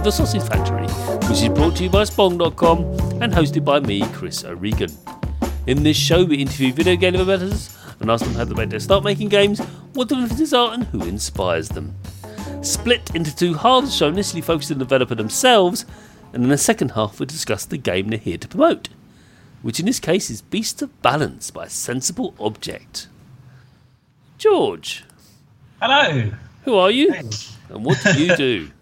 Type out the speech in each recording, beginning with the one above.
of The Sausage Factory, which is brought to you by Spong.com and hosted by me, Chris O'Regan. In this show, we interview video game developers and ask them how they made their start making games, what the differences are, and who inspires them. Split into two halves, show initially focused on the developer themselves, and in the second half, we discuss the game they're here to promote, which in this case is Beast of Balance by Sensible Object. George, Hello. who are you? Hey. And what do you do?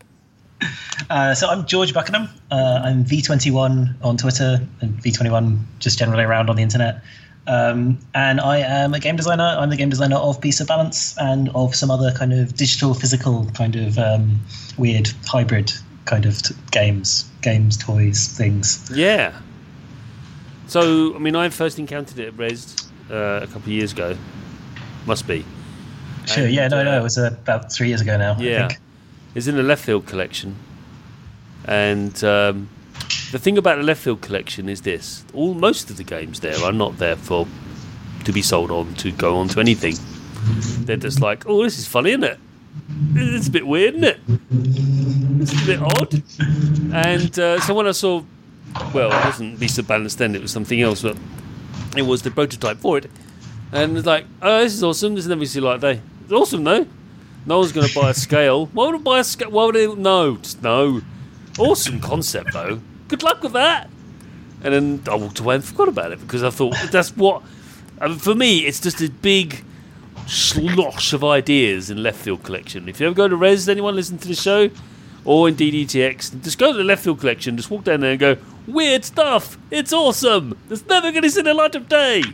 Uh, so I'm George Buckingham. Uh, I'm V21 on Twitter and V21 just generally around on the internet. Um, and I am a game designer. I'm the game designer of Beast of Balance and of some other kind of digital, physical, kind of um, weird hybrid kind of t- games, games, toys, things. Yeah. So, I mean, I first encountered it at Rezzed uh, a couple of years ago. Must be. Sure. And, yeah. No. uh, No. It was uh, about three years ago now. Yeah. It's in the Left Field collection. And um, the thing about the Left Field collection is this all most of the games there are not there for to be sold on to go on to anything. They're just like, oh, this is funny, isn't it? It's a bit weird, isn't it? It's a bit odd. And uh, so when I saw, well, it wasn't Beast of Balance then, it was something else, but it was the prototype for it. And it's like, oh, this is awesome. This has never seen like day. It's awesome, though. No one's going to buy a scale. Why would I buy a scale? Why would they? No, no. Awesome concept, though. Good luck with that. And then I walked away and forgot about it because I thought that's what. I mean, for me, it's just a big slosh of ideas in left field collection. If you ever go to Rezzed, anyone listen to the show, or in DDTX, just go to the left field collection, just walk down there and go, weird stuff. It's awesome. It's never going to see the light of day.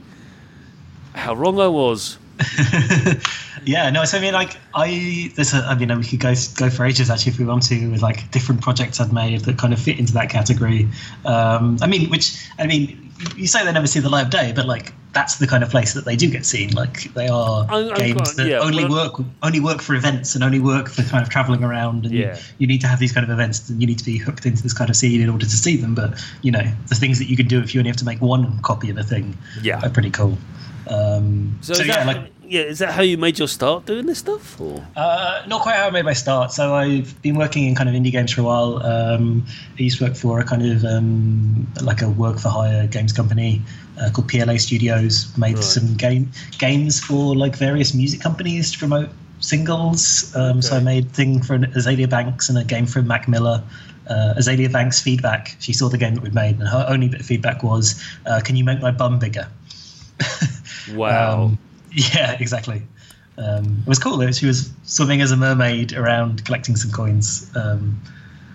How wrong I was. yeah, no. So I mean, like, I there's a, I mean, we could go go for ages actually if we want to with like different projects I've made that kind of fit into that category. Um, I mean, which I mean, you say they never see the light of day, but like that's the kind of place that they do get seen. Like they are I'm- I'm games quite- that yeah, only work only work for events and only work for kind of traveling around. And Yeah. you, you need to have these kind of events and you need to be hooked into this kind of scene in order to see them. But you know, the things that you can do if you only have to make one copy of a thing Yeah. are pretty cool. Um, So, so, yeah, that, like yeah, is that how you made your start doing this stuff? Uh, not quite how I made my start. So I've been working in kind of indie games for a while. Um, I used to work for a kind of um, like a work for hire games company uh, called PLA Studios. Made Right. some game games for like various music companies to promote singles. Um, So I made thing for Azealia Banks and a game for Mac Miller. Uh, Azealia Banks feedback. She saw the game that we'd made, and her only bit of feedback was, uh, "Can you make my bum bigger?" wow, Um, yeah, exactly. Um, it was cool. though. She was swimming as a mermaid around collecting some coins. Um,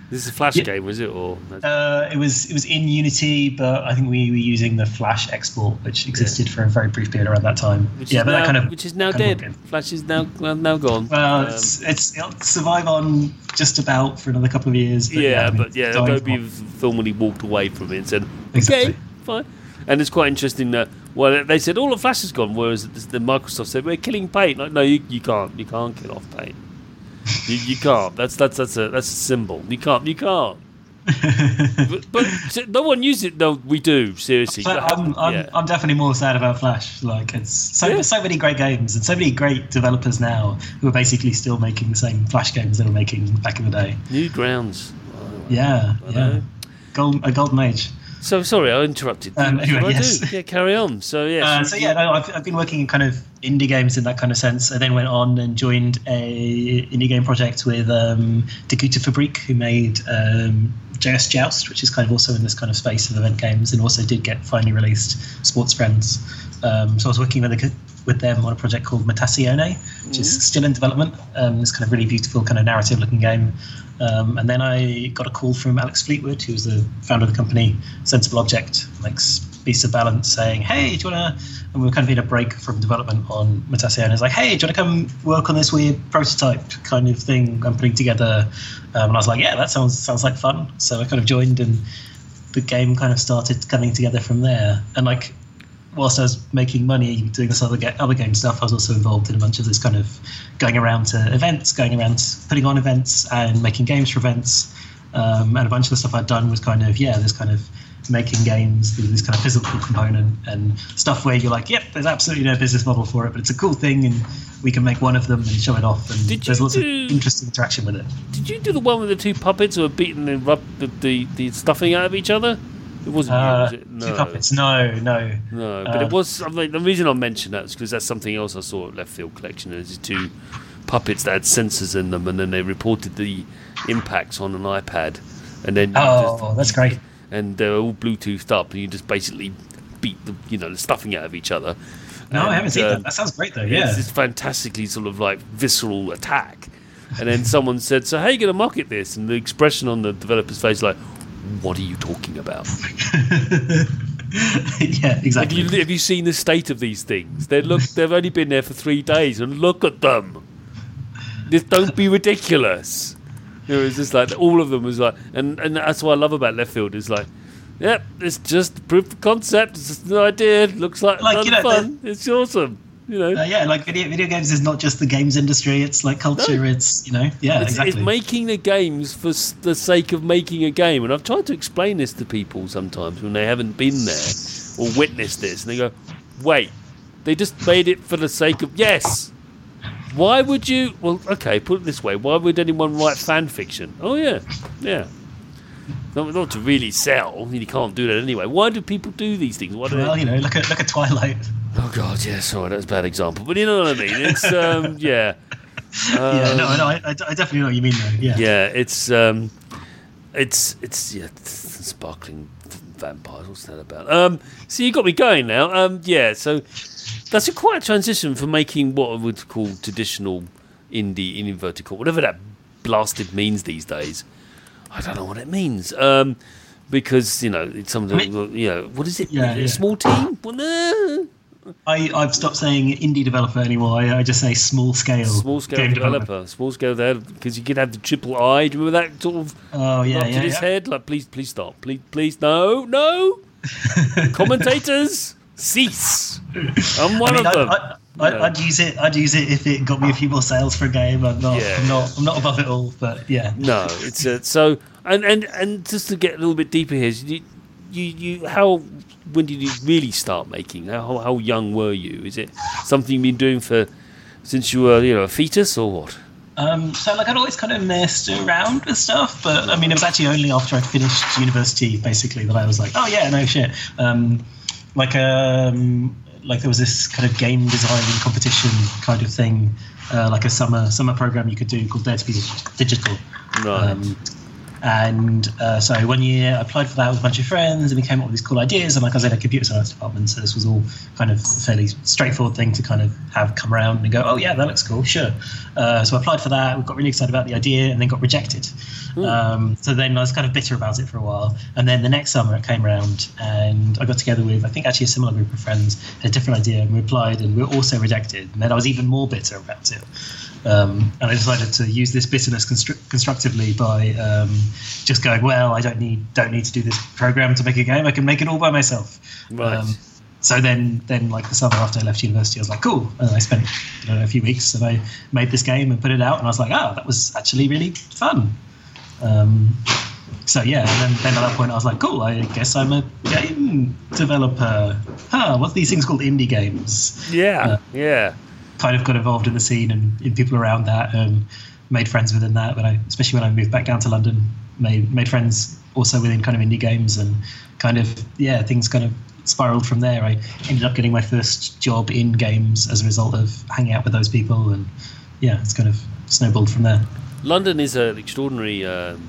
this is a flash yeah. game, was it? Or uh, it was it was in Unity, but I think we were using the Flash export, which existed for a very brief period around that time. which yeah, but now, that kind of which is now dead. Flash is now now gone. Well, Um, it's, it's it'll survive on just about for another couple of years. But yeah, I mean, but yeah, Adobe formally walked away from it and said, Exactly. "Okay, fine." And it's quite interesting that well, they said all of Flash is gone, whereas the the Microsoft said we're killing Paint. Like, no, you, you can't, you can't kill off Paint. You, you can't. That's that's that's a that's a symbol. You can't. You can't. But, but no one uses it. No, we do. Seriously. I'm, I'm, yeah. I'm definitely more sad about Flash. Like it's so Yeah. so many great games and so many great developers now who are basically still making the same Flash games they were making back in the day. Newgrounds. Yeah, I yeah. know. Gold, a golden age. So sorry, I interrupted. Um, anyway, I yes. do? Yeah, carry on. So yeah. Uh, so yeah, no, I've, I've been working in kind of indie games in that kind of sense. I then went on and joined a indie game project with um, Die Gute Fabrik, who made um, JS Joust, which is kind of also in this kind of space of event games, and also did get finally released Sportsfriends. Um, so I was working with the, with them on a project called Mutazione, which is still in development. Um, this kind of really beautiful kind of narrative-looking game. Um, and then I got a call from Alex Fleetwood, who was the founder of the company Sensible Object, like Beast of Balance, saying, "Hey, do you want to?" And we were kind of in a break from development on Mutazione. It's like, "Hey, do you want to come work on this weird prototype kind of thing I'm putting together?" Um, and I was like, "Yeah, that sounds sounds like fun." So I kind of joined, and the game kind of started coming together from there. And like whilst I was making money doing this other ga- other game stuff, I was also involved in a bunch of this kind of going around to events, going around putting on events and making games for events. Um, and a bunch of the stuff I'd done was kind of yeah, this kind of making games. This kind of physical component and stuff where you're like, yep, there's absolutely no business model for it, but it's a cool thing, and we can make one of them and show it off. And Did there's lots do- of interesting interaction with it. Did you do the one with the two puppets who were beating the rub the, the, the stuffing out of each other? It wasn't you, Uh, was it? No. Two puppets? No, no. No, but Uh, it was. I mean, the reason I mentioned that is because that's something else I saw at Left Field Collection. Is two puppets that had sensors in them, and then they reported the impacts on an iPad, and then Oh, just- that's great. and they're all Bluetoothed up, and you just basically beat the you know the stuffing out of each other. No, I And, haven't seen um, that. That sounds great though. Yeah. It's this fantastically sort of like visceral attack. And then someone said, "So how are you going to market this?" And the expression on the developer's face, like, "What are you talking about? yeah, Have exactly. you, have you seen the state of these things? They look, they've only been there for three days, and look at them. Just don't be ridiculous." It was just like all of them was like, and and that's what I love about left field is like. Yep, it's just proof of concept. It's just an idea. It looks like, Like, you know, fun. It's awesome. You know, Uh, yeah, like video video games is not just the games industry. It's like culture. No. It's you know, yeah, It's, exactly. it's making the games for the sake of making a game, and I've tried to explain this to people sometimes when they haven't been there or witnessed this, and they go, "Wait, they just made it for the sake of yes." Why would you? Well, okay, put it this way: Why would anyone write fan fiction? Oh yeah, yeah. Not, not to really sell. You can't do that anyway. Why do people do these things? Why do well, they? you know, look at look at Twilight. Oh god, yeah. Sorry, that's a bad example, but you know what I mean. It's um, yeah. yeah, no, Um, no, I, I I definitely know what you mean though. Yeah. yeah, it's um, it's it's yeah, it's sparkling vampires. What's that about? Um, so you got me going now. Um, yeah, so that's a quite a transition from making what I would call traditional indie in inverted commas, whatever that blasted means these days. I don't know what it means. Um, because you know, it's something. I mean- you know, what is it? Yeah, Is it a yeah. small team? I I've stopped saying indie developer anymore. I, I just say small scale. Small scale game developer, small scale there because you could have the triple I. Do you remember that sort of Oh yeah, yeah, to his yeah. head? Like, please, please stop. Please, please, no, no. Commentators, cease. I'm one I mean, of them. I, No. I'd use it. I'd use it if it got me a few more sales for a game. I'm not. Yeah. I'm not. I'm not above it all. But yeah. no, it's uh, so. And, and and just to get a little bit deeper here, you, you, you how when did you really start making? How how young were you? Is it something you've been doing for since you were you know a fetus or what? Um, so like I'd always kind of messed around with stuff, but I mean it was actually only after I finished university basically that I was like, oh yeah, no shit. Um, like um, like there was this kind of game design competition kind of thing, uh, like a summer summer program you could do called Dare to Be Digital. Right. Um, and uh, so one year I applied for that with a bunch of friends, and we came up with these cool ideas. And like I was in a computer science department, so this was all kind of a fairly straightforward thing to kind of have come around and go, oh yeah, that looks cool, sure. Uh, so I applied for that. We got really excited about the idea, and then got rejected. Um, so then I was kind of bitter about it for a while. And then the next summer it came around, and I got together with I think actually a similar group of friends, had a different idea, and we applied, and we were also rejected. And then I was even more bitter about it. Um, and I decided to use this bitterness constru- constructively by um, just going, well, I don't need don't need to do this program to make a game. I can make it all by myself. Right. Um, so then, then like the summer after I left university, I was like, cool. And I spent you know, a few weeks and I made this game and put it out. And I was like, oh, that was actually really fun. Um, so yeah, and then, then at that point I was like, cool. I guess I'm a game developer. Huh? What's these things called? Indie games yeah. uh, yeah. Kind of got involved in the scene and in people around that and made friends within that when I especially when I moved back down to London made made friends also within kind of indie games and kind of yeah things kind of spiraled from there I ended up getting my first job in games as a result of hanging out with those people and yeah it's kind of snowballed from there London is an extraordinary um,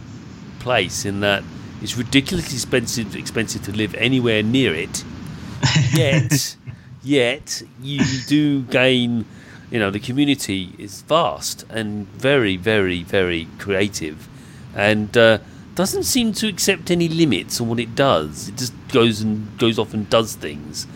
place in that it's ridiculously expensive expensive to live anywhere near it. Yet, yet you do gain. You know, the community is vast and very, very, very creative, and uh, doesn't seem to accept any limits on what it does. It just goes and goes off and does things.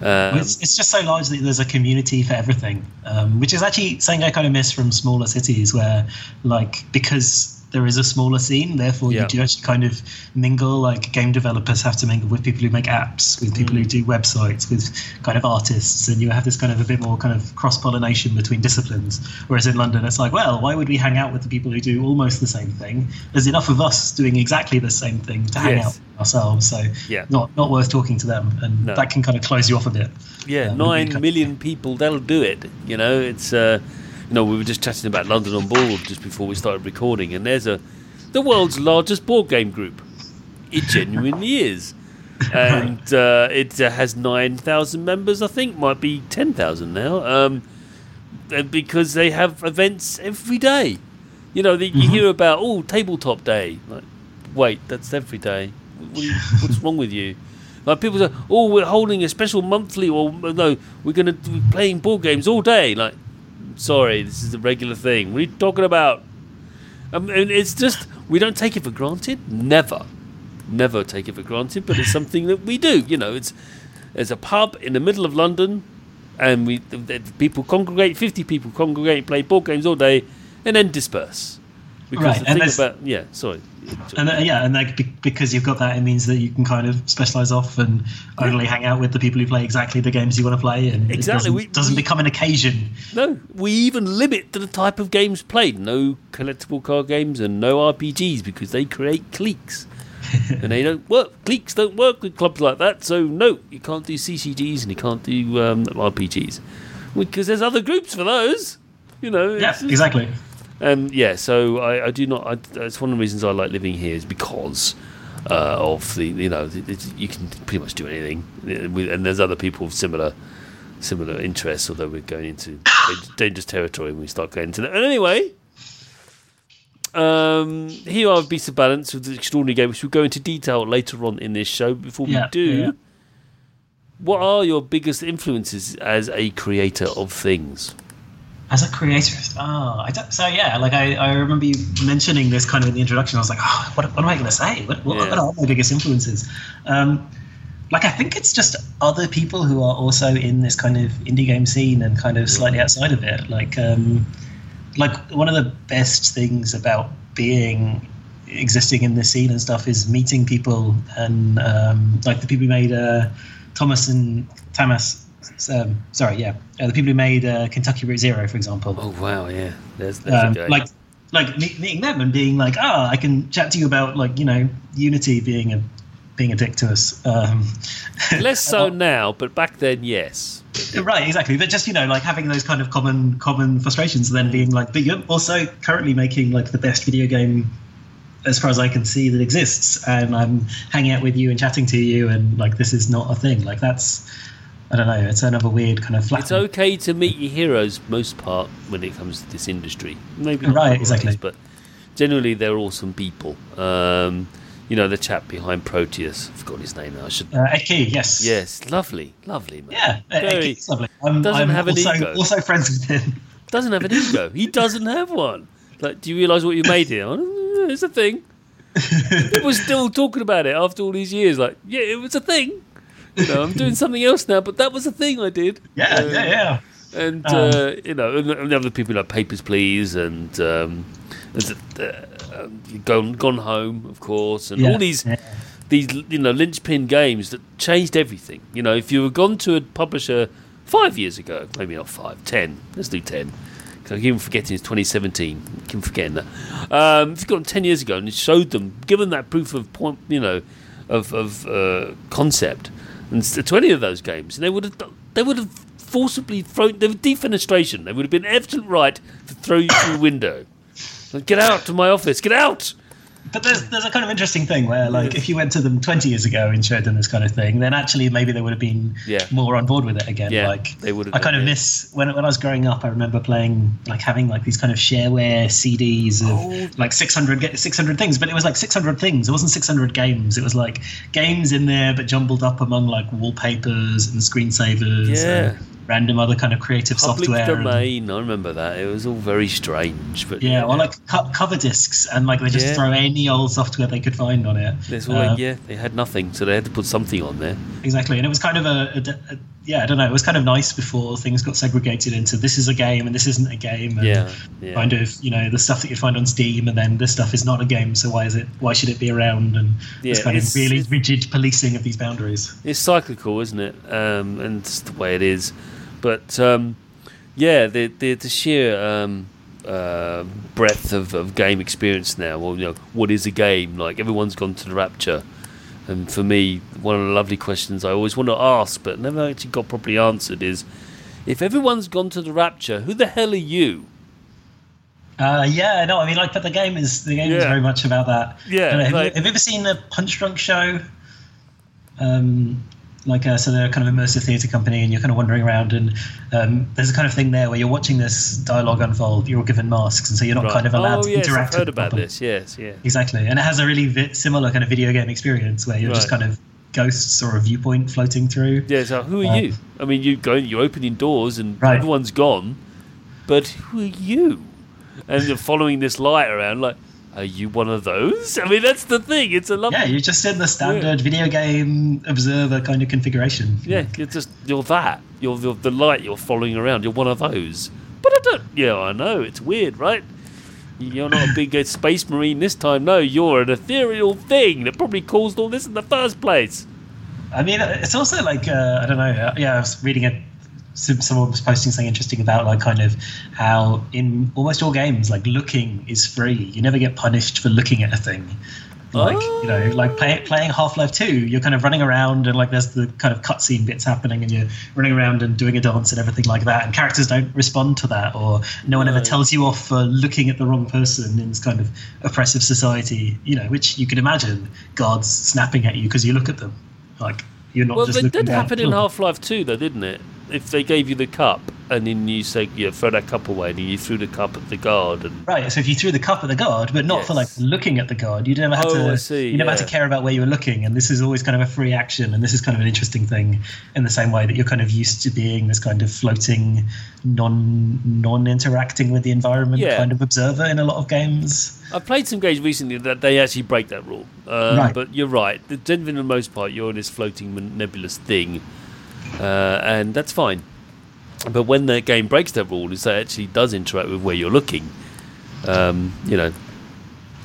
Um, it's, it's just so large that there's a community for everything, um, which is actually something I kind of miss from smaller cities where, like, because there is a smaller scene, therefore Yeah. you do actually kind of mingle. Like, game developers have to mingle with people who make apps, with people Mm. who do websites, with kind of artists, and you have this kind of a bit more kind of cross pollination between disciplines. Whereas in London, it's like, well, why would we hang out with the people who do almost the same thing? There's enough of us doing exactly the same thing to hang Yes. out ourselves. So Yeah. not not worth talking to them, and No. that can kind of close you off a bit. Yeah, Um, nine okay. people. That'll do it. You know, it's. Uh, you know, we were just chatting about London on Board just before we started recording, and there's a the world's largest board game group. It genuinely is, and uh, it uh, has nine thousand members. I think might be ten thousand now. Um, because they have events every day. You know, the, you hear about oh tabletop day. Like, wait, that's every day. What you- what's wrong with you? Like people say, oh, we're holding a special monthly, or no, we're going to be playing board games all day. Like, sorry, this is a regular thing. You talking about? Um, and it's just we don't take it for granted. Never, never take it for granted. But it's something that we do. You know, it's there's a pub in the middle of London, and we people congregate. Fifty people congregate, play board games all day, and then disperse. Because Right, the and thing about yeah, sorry. And uh, yeah, and like because you've got that, it means that you can kind of specialize off and only hang out with the people who play exactly the games you want to play, and Exactly, it doesn't, we- doesn't become an occasion. No, we even limit to the type of games played. No collectible card games and no RPGs because they create cliques. and they don't work. Cliques don't work with clubs like that. So no, you can't do CCGs and you can't do um, RPGs because there's other groups for those. You know. Yeah, exactly. Um, yeah, so I, I do not. I, that's one of the reasons I like living here is because uh, of the you know it, it, you can pretty much do anything, Uh, and there's other people with similar similar interests. Although we're going into dangerous territory when we start going into that. And anyway, um, here are Beasts of Balance with the extraordinary game, which we'll go into detail later on in this show. Before we do, yeah. what are your biggest influences as a creator of things? As a creator, oh, I don't, so yeah, like I, I remember you mentioning this kind of in the introduction. I was like, oh, what, what am I going to say? What, what, Yeah. what are my biggest influences? Um, like I think it's just other people who are also in this kind of indie game scene and kind of slightly outside of it. Like, um, like one of the best things about being existing in this scene and stuff is meeting people and um, like the people who made uh, Thomas and Thomas. Um, sorry, yeah, uh, the people who made uh, Kentucky Route Zero, for example Oh wow, yeah, there's, there's um, like like me- meeting them and being like, oh, I can chat to you about like you know Unity being a being a dick to us. Um, Less so now, but back then, yes. right, exactly. But just you know, like having those kind of common common frustrations, and then being like, but you're also currently making like the best video game. As far as I can see, that exists, and I'm hanging out with you and chatting to you, and like this is not a thing. Like that's, I don't know. It's another weird kind of flat. It's okay to meet your heroes most part when it comes to this industry. Maybe Right, exactly. but generally they're awesome people. Um, you know, the chap behind Proteus, I've forgotten his name now. I should. Uh, Key, yes. Yes, lovely, lovely man. Yeah, Very- Key's lovely. I'm, doesn't I'm have an also, ego. also friends with him. Doesn't have an ego. He doesn't have one. Like, do you realise what you made here? It's a thing. People are still talking about it after all these years. Like, yeah, it was a thing. Know, I'm doing something else now, but that was a thing I did. Yeah, Uh, yeah, yeah. and Um, uh, you know, and, and the other people like Papers, Please, and um, uh, um, Gone Gone Home, of course, and Yeah, all these yeah. these you know linchpin games that changed everything. You know, if you had gone to a publisher five years ago, maybe not five, ten, let's do ten. Because I keep forgetting it's 2017. I keep forgetting that. Um, if you got them 10 years ago and showed them, given that proof of point, you know, of, of uh, concept, and s- 20 of those games, they would have they would have forcibly thrown. They were defenestration. They would have been absolute right to throw you through the window. Get out to my office. Get out. But there's there's a kind of interesting thing where like if you went to them 20 years ago and showed them this kind of thing, then actually maybe they would have been Yeah. more on board with it again. Yeah, like they would have I kind done, of yeah. miss when when I was growing up. I remember playing like having like these kind of shareware CDs of Oh. like 600 ga- 600 things, but it was like 600 things. It wasn't 600 games. It was like games in there, but jumbled up among like wallpapers and screensavers Yeah. and random other kind of creative Public software. and- I remember that. It was all very strange. But yeah, or like co- cover discs, and like they just Yeah. throw any old software they could find on it. All Uh, yeah, they had nothing, so they had to put something on there. Exactly, and it was kind of a, a- a- yeah, I don't know. It was kind of nice before things got segregated into this is a game and this isn't a game. And Yeah, yeah. Kind of, you know, the stuff that you find on Steam, and then this stuff is not a game. So why is it? Why should it be around? And Yeah, this kind of really rigid policing of these boundaries. It's cyclical, isn't it? Um, and it's the way it is. But um, yeah, the the, the sheer um, uh, breadth of, of game experience now. Well, you know, what is a game? Like everyone's gone to the rapture, And for me, one of the lovely questions I always want to ask, but never actually got properly answered, is if everyone's gone to the rapture, who the hell are you? Uh, yeah, no, I mean, like, but the game is the game is very much about that. Yeah, know, have, like- you, have you ever seen the Punchdrunk Show? Um, like, uh, so they're kind of immersive theatre company, and you're kind of wandering around, and um, there's a kind of thing there where you're watching this dialogue unfold. You're given masks, and so you're not Right. kind of allowed oh, to yes, interact. I've heard with about this. Yes, yeah. Exactly, and it has a really vi- similar kind of video game experience where you're just kind of ghosts or a viewpoint floating through. Yeah, so who are Uh, you? I mean, you go, you're opening doors and Right. everyone's gone, but who are you? And you're following this light around, like, are you one of those? I mean, that's the thing. It's a lovely. Yeah, you're just in the standard video game observer kind of configuration. Yeah, you're just you're that. You're, you're the light you're following around. You're one of those. But I don't. Yeah, I know it's weird, right? You're not a big uh, space marine this time. No, you're an ethereal thing that probably caused all this in the first place. I mean, it's also like uh, I don't know. uh, Yeah, I was reading a some- someone was posting something interesting about like kind of how in almost all games like looking is free. You never get punished for looking at a thing. Like you know, like play, playing Half Life Two, you're kind of running around and like there's the kind of cutscene bits happening, and you're running around and doing a dance and everything like that. And characters don't respond to that, or no one ever tells you off for looking at the wrong person in this kind of oppressive society. You know, which you can imagine guards snapping at you because you look at them. Like you're not Well, just looking did happen in Half Life 2, though, didn't it? If they gave you the cup and then you say, yeah, throw that cup away, and you threw the cup at the guard, and Right, so if you threw the cup at the guard, but not for like looking at the guard, you never had Oh, to. I see, you never had yeah. to care about where you were looking, and this is always kind of a free action, and this is kind of an interesting thing, in the same way that you're kind of used to being this kind of floating, non non interacting with the environment Yeah. kind of observer in a lot of games. I've played some games recently that they actually break that rule. Uh, Right. But you're right. The- Generally, for the most part, you're in this floating nebulous thing, uh, and that's fine. But when the game breaks that rule, is that it actually does interact with where you're looking. Um, you know,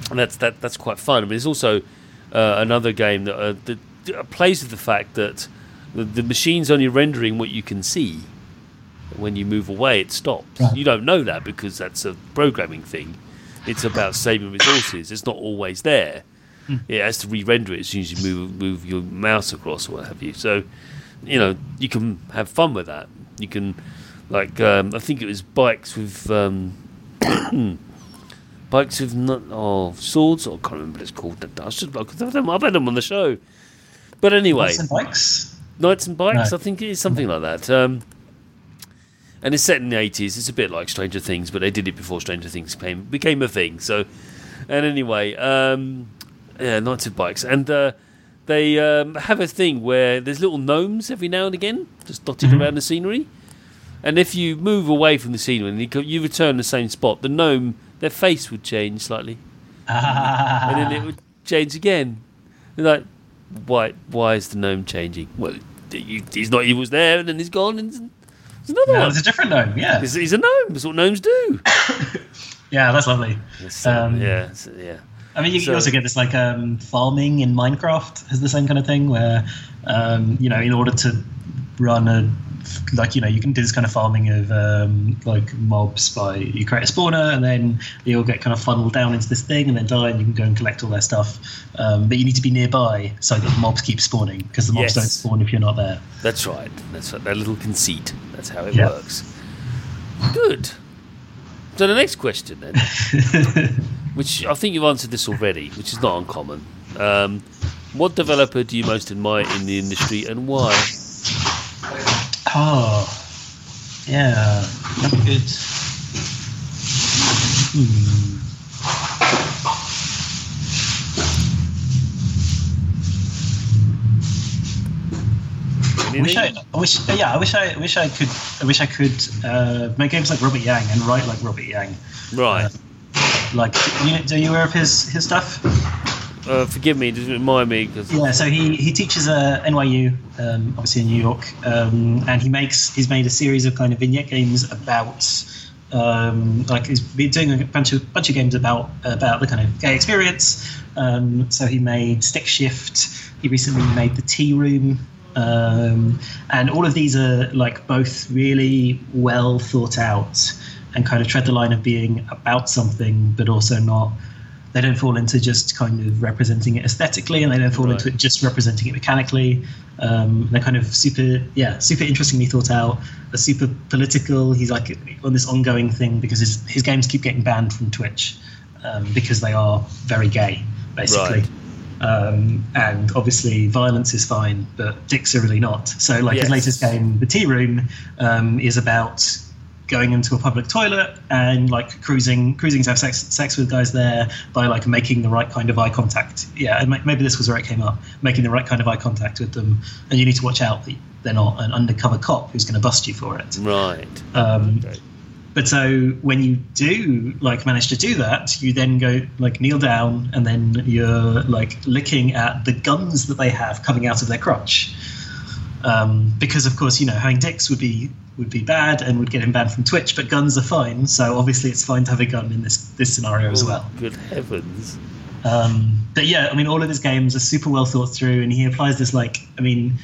and that's that. That's quite fun. But it's also uh, another game that, uh, that that plays with the fact that the, the machine's only rendering what you can see. When you move away, it stops. Right. You don't know that because that's a programming thing. It's about saving resources. It's not always there. It has to re-render it as soon as you move move your mouse across or what have you. So, you know, you can have fun with that. You can, like, um, I think it was bikes with um, bikes with not, oh swords. Or I can't remember what it's called. I should them I've had them on the show. But anyway, Bikes and bikes. Knights and Bikes, No. I think it is something like that. Um, and it's set in the 80s. It's a bit like Stranger Things, but they did it before Stranger Things came, became a thing. So, and anyway, um, yeah, Knights and Bikes. And uh, they um, have a thing where there's little gnomes every now and again, just dotted Mhm. around the scenery. And if you move away from the scenery and you, return the same spot, the gnome, their face would change slightly and then it would change again. And like, why? Why is the gnome changing? Well, he- he's not. He was there, and then he's gone, and there's another no, one. it's a different gnome. Yeah, He's, he's a gnome. That's what gnomes do. yeah, that's lovely. Um, yeah, yeah. I mean, you So- can also get this like um, farming in Minecraft has the same kind of thing where, um, you know, in order to run a like you know you can do this kind of farming of um, like mobs by you create a spawner and then they all get kind of funneled down into this thing and then die and you can go and collect all their stuff um, but you need to be nearby so that the mobs keep spawning because the mobs Yes. don't spawn if you're not there That's right. That's right. That little conceit. That's how it Yeah. works. Good. So the next question then, which I think you've answered this already, which is not uncommon. Um, what developer do you most admire in the industry and why? oh yeah that's good hmm. I wish I, I wish, yeah, I wish I, wish I could, I wish I could uh, make games like Robert Yang and write like Robert Yang. Right. Like, you, are you aware of his his stuff? Uh, forgive me. Just remind me because Yeah, so he he teaches at NYU, um, obviously in New York, um, and he makes he's made a series of kind of vignette games about. Um, like he's been doing a bunch of bunch of games about about the kind of gay experience. Um, so he made Stick Shift. He recently made the Tea Room, um, and all of these are like both really well thought out and kind of tread the line of being about something, but also not they don't fall into just kind of representing it aesthetically, and they don't fall Right. into it just representing it mechanically. Um, they're kind of super, yeah, super interestingly thought out. Are super political. He's like on this ongoing thing because his his games keep getting banned from Twitch um, because they are very gay, basically. Right. Um, and obviously, violence is fine, but dicks are really not. So, like Yes. his latest game, The Tea Room, um, is about going into a public toilet and like cruising, cruising to have sex, sex with guys there by like making the right kind of eye contact. Yeah, and maybe this was where it came up, making the right kind of eye contact with them. And you need to watch out that they're not an undercover cop who's going to bust you for it. Right. Um, Okay. But so when you do like manage to do that, you then go like kneel down and then you're like looking at the guns that they have coming out of their crotch. Um, because of course, you know, having dicks would be would be bad and would get him banned from Twitch, but guns are fine. So obviously it's fine to have a gun in this this scenario as Oh, well. Good heavens. Um, but yeah, I mean, all of his games are super well thought through, and he applies this like, I mean,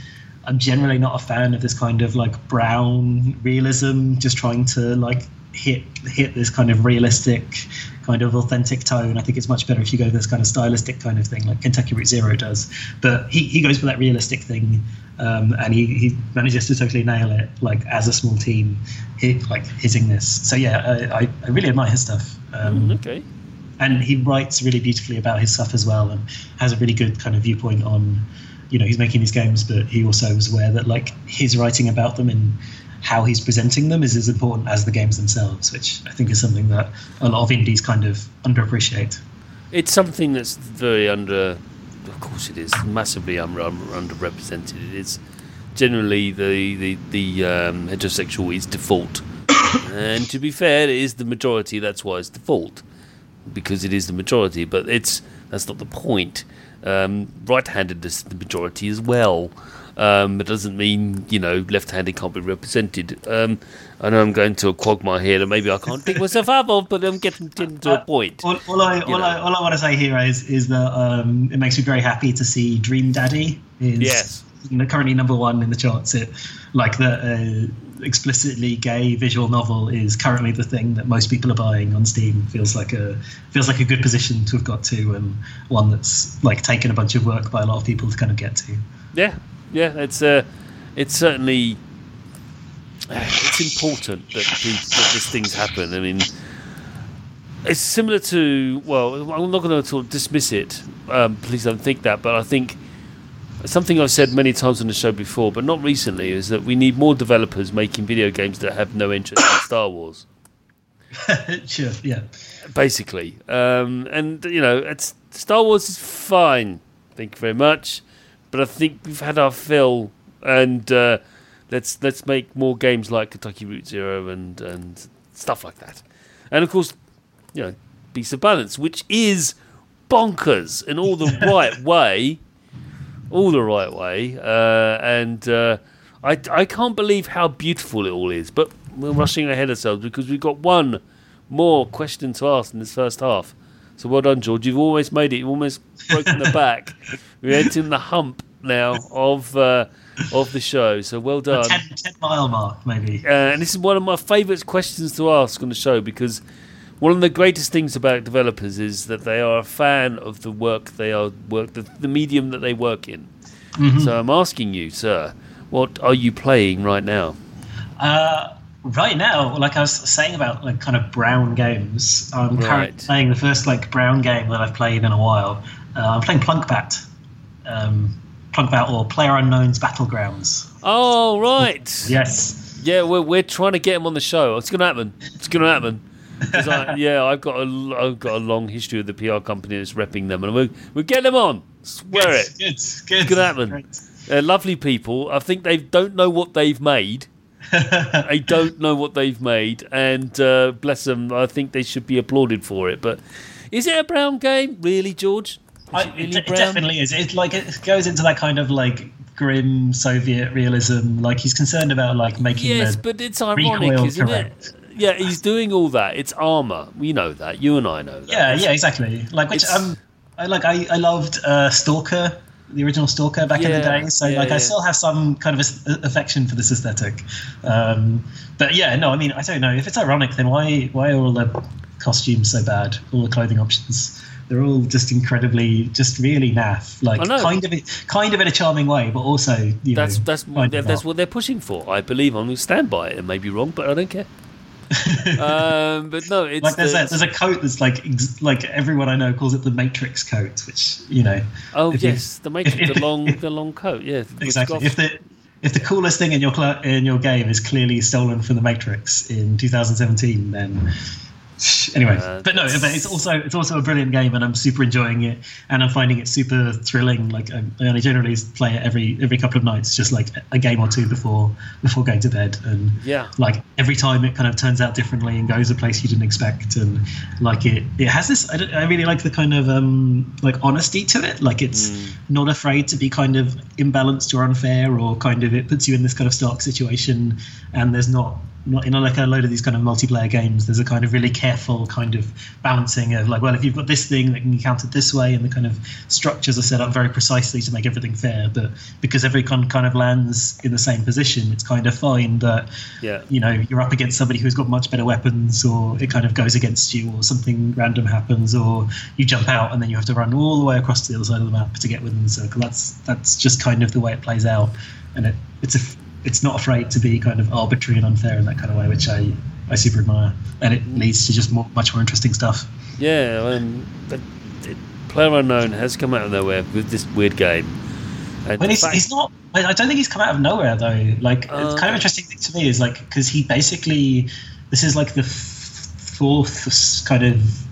I'm generally not a fan of this kind of like brown realism, just trying to like hit hit this kind of realistic, kind of authentic tone. I think it's much better if you go this kind of stylistic kind of thing, like Kentucky Route Zero does. But he, he goes for that realistic thing, um, and he, he manages to totally nail it, like as a small team, hit, like hitting this. So yeah, I, I, really admire his stuff. Um, Mm, okay. and he writes really beautifully about his stuff as well and has a really good kind of viewpoint on you know he's making these games but he also was aware that like his writing about them and how he's presenting them is as important as the games themselves which i think is something that a lot of indies kind of underappreciate It's something that's very under. Of course, it is massively un- un- underrepresented. It is generally the the the um, heterosexual is default, and to be fair, it is the majority. That's why it's default because it is the majority. But it's that's not the point. Um, right-handed is the majority as well. Um, it doesn't mean you know left-handed can't be represented. Um, I know I'm going to a quagmire here that maybe I can't pick myself up of, but I'm getting to a point. all, all I all. I all I want to say here is is that um, it makes me very happy to see Dream Daddy is Yes. currently number one in the charts. It like the uh, explicitly gay visual novel is currently the thing that most people are buying on Steam. Feels like a feels like a good position to have got to, and one that's like taken a bunch of work by a lot of people to kind of get to. Yeah, yeah, it's uh, it's certainly it's important that, that these things happen. I mean, it's similar to well, I'm not going to sort of dismiss it. Um, please don't think that, but I think something I've said many times on the show before, but not recently, is that we need more developers making video games that have no interest in Star Wars. sure, yeah. basically. Um, and you know, it's Star Wars is fine. Thank you very much, but I think we've had our fill, and uh, let's let's make more games like Kentucky Route Zero and and stuff like that. And of course, you know, Beast of Balance, which is bonkers in all the right way, all the right way, uh, and. Uh, I, I can't believe how beautiful it all is, but we're rushing ahead ourselves because we've got one more question to ask in this first half. So well done, George. You've almost made it. You've almost broken the back. We're entering the hump now of uh, of the show. So well done. 10, 10 mile mark, maybe. Uh, and this is one of my favourite questions to ask on the show because one of the greatest things about developers is that they are a fan of the work they are work the, the medium that they work in. So I'm asking you, sir, what are you playing right now? Uh, right now, like I was saying about like kind of brown games, I'm Right. currently playing the first like brown game that I've played in a while. Uh, I'm playing Plunkbat, um, Plunkbat or Player Unknown's Battlegrounds. Oh right, Yes. yeah, we're we're trying to get him on the show. It's gonna happen. It's gonna happen. I, yeah, I've got a I've got a long history with the PR company that's repping them, and we're we're getting them on. Swear it. Good. Good. Good happen. Great. Uh, lovely people. I think they don't know what they've made. they don't know what they've made, and uh, bless them. I think they should be applauded for it. But is it a brown game, really, George? I, it it, really it brown? definitely is. It like it goes into that kind of like grim Soviet realism. Like he's concerned about like making Yes, but it's ironic, isn't correct. it? Yeah, he's doing all that. It's Arma. We know that. You and I know that. Yeah, yeah, exactly. Like which um, I like. I I loved uh, Stalker, the original Stalker back in the day. So yeah, like, yeah. I still have some kind of a, affection for this aesthetic. Um, but yeah, no, I mean, I don't know if it's ironic. Then why why are all the costumes so bad, all the clothing options. They're all just incredibly, just really naff. Like I know. kind of, kind of in a charming way, but also you That's know, that's that's what they're pushing for. I believe. I'm going to stand by it. It may be wrong, but I don't care. um, but no, it's like there's the- a there's a coat that's like ex- like everyone I know calls it the Matrix coat, which you know oh if you- yes, the Matrix, if- the long the long coat. Yeah, exactly. Goth- If the if the coolest thing in your cl- in your game is clearly stolen from the Matrix in 2017, then anyway. Uh, but no, but it's also it's also a brilliant game, and I'm super enjoying it, and I'm finding it super thrilling. Like I, I only generally play it every every couple of nights, just like a game or two before before going to bed, and yeah, like every time it kind of turns out differently and goes a place you didn't expect and like it it has this i, I really like the kind of um like honesty to it like it's Mm. not afraid to be kind of imbalanced or unfair or kind of it puts you in this kind of stark situation and there's not not in like a load of these kind of multiplayer games there's a kind of really careful kind of balancing of like well if you've got this thing that can be counted this way and the kind of structures are set up very precisely to make everything fair but because every con kind of lands in the same position it's kind of fine that yeah. you know you're up against somebody who's got much better weapons or it kind of goes against you or something random happens or you jump out and then you have to run all the way across to the other side of the map to get within the circle that's that's just kind of the way it plays out and it it's a it's not afraid to be kind of arbitrary and unfair in that kind of way which i i super admire and it leads to just more much more interesting stuff Yeah, um, the, the Player Unknown has come out of nowhere with this weird game. And But he's, fact- he's not. I don't think he's come out of nowhere though. Like, Oh, it's kind of interesting thing to me is like because he basically this is like the f- fourth kind of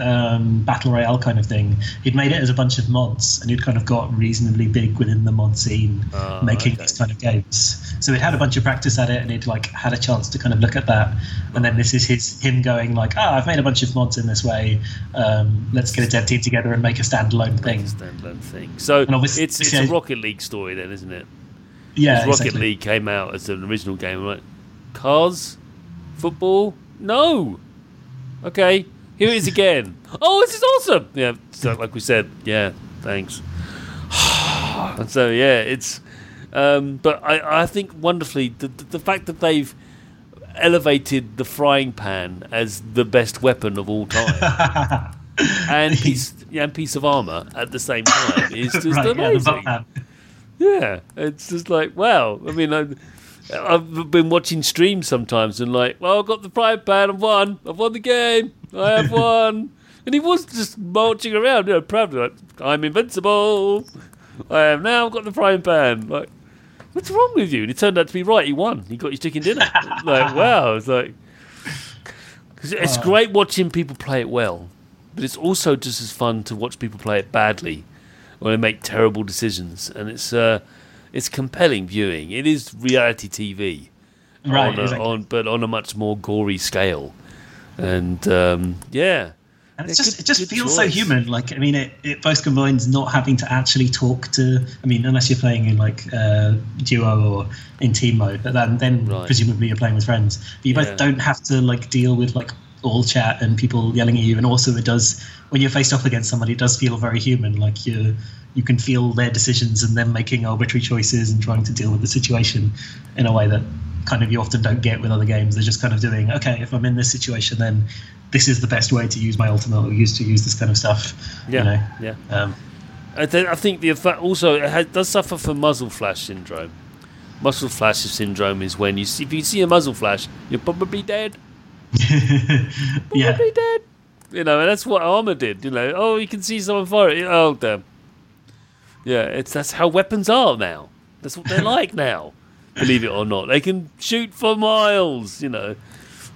um, battle royale kind of thing. He'd made it as a bunch of mods, and he'd kind of got reasonably big within the mod scene, Ah, making okay. these kind of games. So he'd had a bunch of practice at it, and he'd like had a chance to kind of look at that. And then this is his him going like, "Ah, I've made a bunch of mods in this way. Um, let's get a dev team together and make a standalone thing." standalone thing. So it's it's a Rocket League story then, isn't it? Yeah, Rocket exactly. League came out as an original game. I'm like, cars, football, no. Okay, here it is again. oh, this is awesome. Yeah, so like we said, yeah, thanks. and so yeah, it's. Um, but I, I think wonderfully the, the the fact that they've elevated the frying pan as the best weapon of all time and piece yeah, and piece of armor at the same time is just right, yeah, amazing. Buckman. Yeah, it's just like wow. I mean, I, I've been watching streams sometimes and like, well, I've got the frying pan. I've won. I've won the game. I have won. and he was just marching around, you know, proudly like, I'm invincible. I have now got the frying pan. Like, what's wrong with you? And it turned out to be right. He won. He got his chicken dinner. like, wow. It's like, cause it's Oh. great watching people play it well, but it's also just as fun to watch people play it badly or they make terrible decisions, and it's uh, it's compelling viewing. It is reality TV, Right, on, a, exactly. on but on a much more gory scale, and um, yeah, And it's Yeah, just good- it just feels so human. Like I mean, it, it both combines not having to actually talk to. I mean, unless you're playing in like uh, duo or in team mode, but then then Right. presumably you're playing with friends. But you both don't have to like deal with like all chat and people yelling at you. And also, it does when you're faced off against somebody, it does feel very human. Like you you can feel their decisions and them making arbitrary choices and trying to deal with the situation in a way that kind of you often don't get with other games. They're just kind of doing, okay, if I'm in this situation, then this is the best way to use my ultimate or use to use this kind of stuff. yeah, You know? yeah. Um, I, th- I think the effect also it ha- does suffer from muzzle flash syndrome. Muzzle flash syndrome is when you see, if you see a muzzle flash, you're probably dead. yeah. Dead. You know, and that's what Arma did. You know, oh, you can see someone fire. Oh, damn. Yeah, it's that's how weapons are now. That's what they're like now. Believe it or not, they can shoot for miles. You know,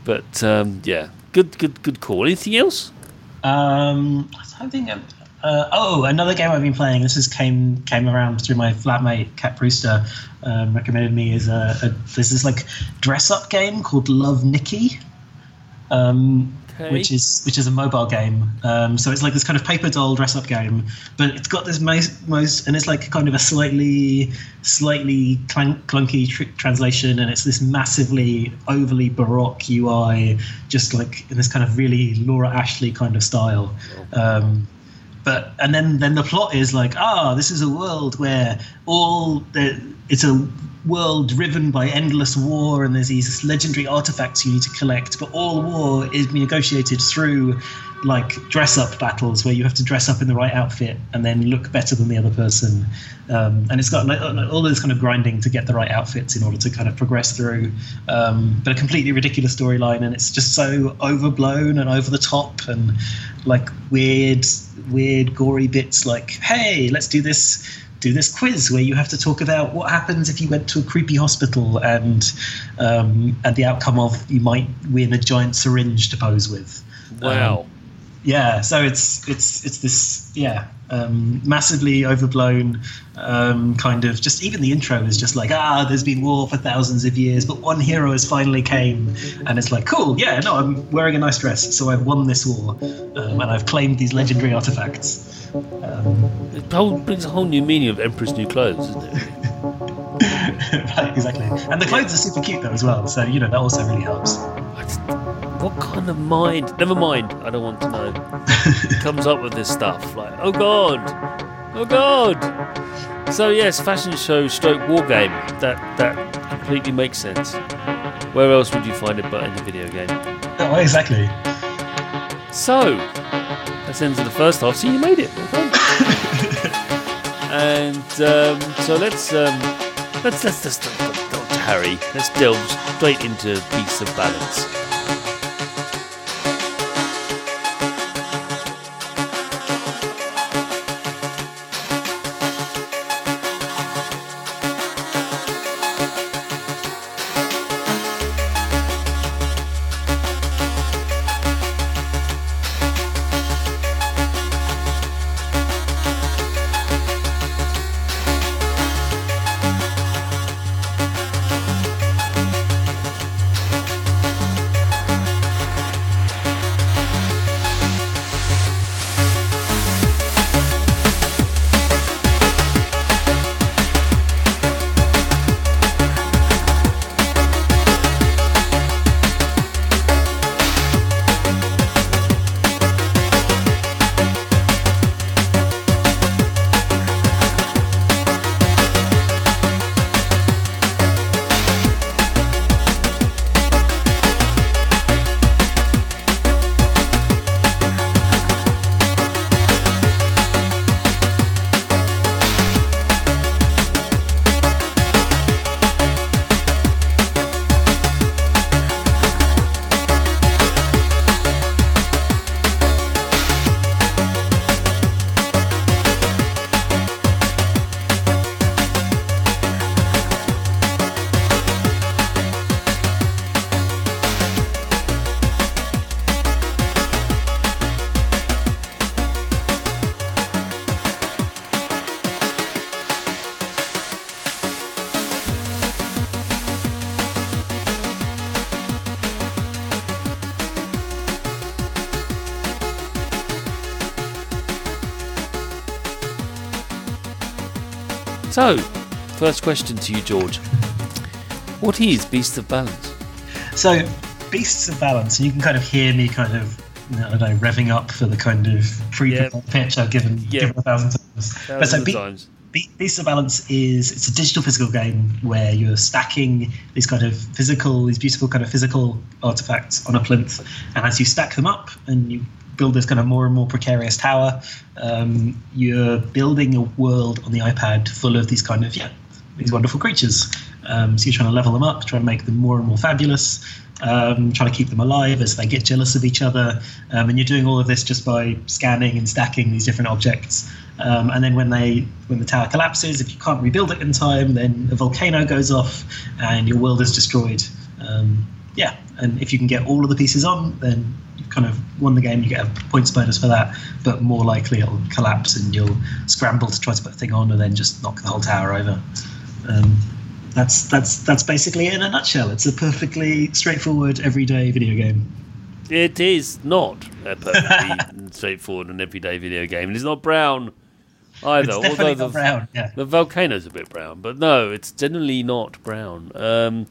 but um, yeah, good, good, good call. Anything else? Um, I don't think. I'm- Uh, oh, another game I've been playing. This is came came around through my flatmate Cat Brewster. Um, recommended me is a, a there's this like dress up game called Love Nikki. Um, Okay. which is which is a mobile game. Um, so it's like this kind of paper doll dress up game, but it's got this most most and it's like kind of a slightly slightly clank, clunky tr- translation, and it's this massively overly baroque UI, just like in this kind of really Laura Ashley kind of style. Um, but and then then the plot is like ah this is a world where all the it's a world driven by endless war and there's these legendary artifacts you need to collect but all war is negotiated through like dress up battles where you have to dress up in the right outfit and then look better than the other person um, and it's got like, all this kind of grinding to get the right outfits in order to kind of progress through um, but a completely ridiculous storyline and it's just so overblown and over the top and like weird weird gory bits like hey let's do this do this quiz where you have to talk about what happens if you went to a creepy hospital and um, and the outcome of you might win a giant syringe to pose with. Wow. Um, yeah, so it's it's it's this yeah um, massively overblown um, kind of just even the intro is just like ah there's been war for thousands of years but one hero has finally came and it's like cool yeah no I'm wearing a nice dress so I've won this war um, and I've claimed these legendary artifacts. Um, it brings a whole new meaning of Emperor's New Clothes, isn't it? right, exactly. And the clothes are super cute though as well, so you know that also really helps. What kind of mind? Never mind. I don't want to know. comes up with this stuff like, oh god, oh god. So yes, fashion show stroke war game. That that completely makes sense. Where else would you find it but in a video game? Oh, exactly. So that's the end of the first half. So you made it. Well and um, so let's um, let's let's just Dr. Harry. Let's delve straight into Beasts of Balance. So, first question to you, George. What is Beasts of Balance? So, Beasts of Balance, and you can kind of hear me kind of, I don't know, revving up for the kind of pre yep. pitch I've given, yep. given a thousand times. Thousands but so, Be- times. Be- Beasts of Balance is it's a digital physical game where you're stacking these kind of physical, these beautiful kind of physical artifacts on a plinth, and as you stack them up and you build this kind of more and more precarious tower. Um, you're building a world on the iPad full of these kind of yeah these wonderful creatures. Um, so you're trying to level them up, trying to make them more and more fabulous, um, trying to keep them alive as they get jealous of each other, um, and you're doing all of this just by scanning and stacking these different objects. Um, and then when they when the tower collapses, if you can't rebuild it in time, then a volcano goes off and your world is destroyed. Um, yeah, and if you can get all of the pieces on, then you've kind of won the game. You get a points bonus for that, but more likely it'll collapse and you'll scramble to try to put the thing on and then just knock the whole tower over. Um, that's that's that's basically it in a nutshell. It's a perfectly straightforward, everyday video game. It is not a perfectly straightforward and everyday video game, and it's not brown either. It's although the, brown, yeah. the volcano's a bit brown, but no, it's generally not brown. Um,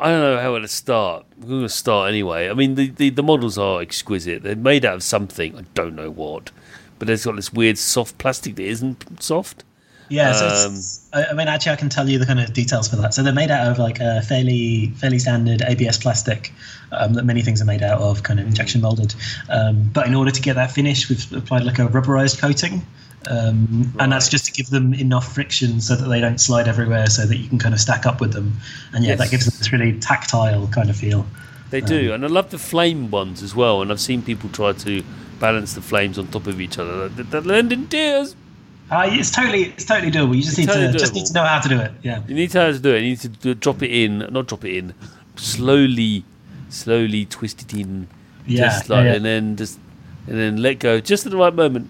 I don't know how to start. We're going to start anyway. I mean, the, the, the models are exquisite. They're made out of something. I don't know what. But it's got this weird soft plastic that isn't soft. Yeah, so Um, I, I mean, actually, I can tell you the kind of details for that. So they're made out of like a fairly fairly standard ABS plastic um, that many things are made out of, kind of injection molded. Um, but in order to get that finish, we've applied like a rubberized coating. Um, And that's just to give them enough friction so that they don't slide everywhere, so that you can kind of stack up with them. And yeah, Yes. that gives them this really tactile kind of feel. They do, and I love the flame ones as well. And I've seen people try to balance the flames on top of each other. That, in tears. Uh, it's totally it's totally doable. You just need totally to just need to know how to do it. Yeah. You need to know how to do it. You need to do, drop it in, not drop it in, slowly, slowly twist it in, Yeah, just like, yeah, yeah. and then just and then let go just at the right moment,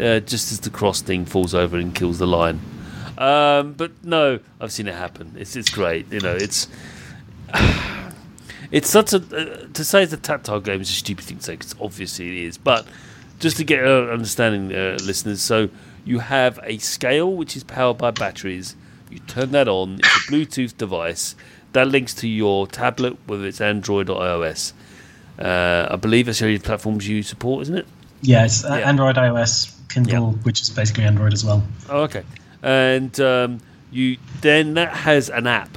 uh, just as the cross thing falls over and kills the lion. Um, but no, I've seen it happen. It's it's great. You know, it's it's such a uh, to say it's a tactile game is a stupid thing to say because obviously it is. But just to get an understanding, uh, listeners, so you have a scale which is powered by batteries. You turn that on. It's a Bluetooth device that links to your tablet, whether it's Android or iOS. Uh, I believe that's the only platforms you support, isn't it? Yeah, uh, Yeah. Android, iOS, Kindle, which is basically Android as well. Oh, okay. And um, you then that has an app,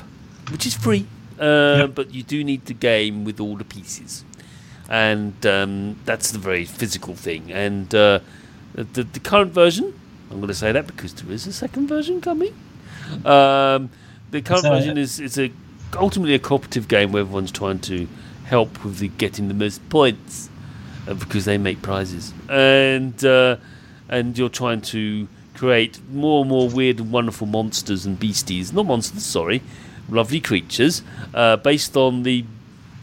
which is free, uh, Yep. but you do need the game with all the pieces, and um, that's the very physical thing. And uh, the, the current version, I'm going to say that because there is a second version coming. Um, the current So- version is is a ultimately a cooperative game where everyone's trying to help with the getting the most points uh, because they make prizes, and uh, and you're trying to create more and more weird and wonderful monsters and beasties. Not monsters, sorry, lovely creatures uh, based on the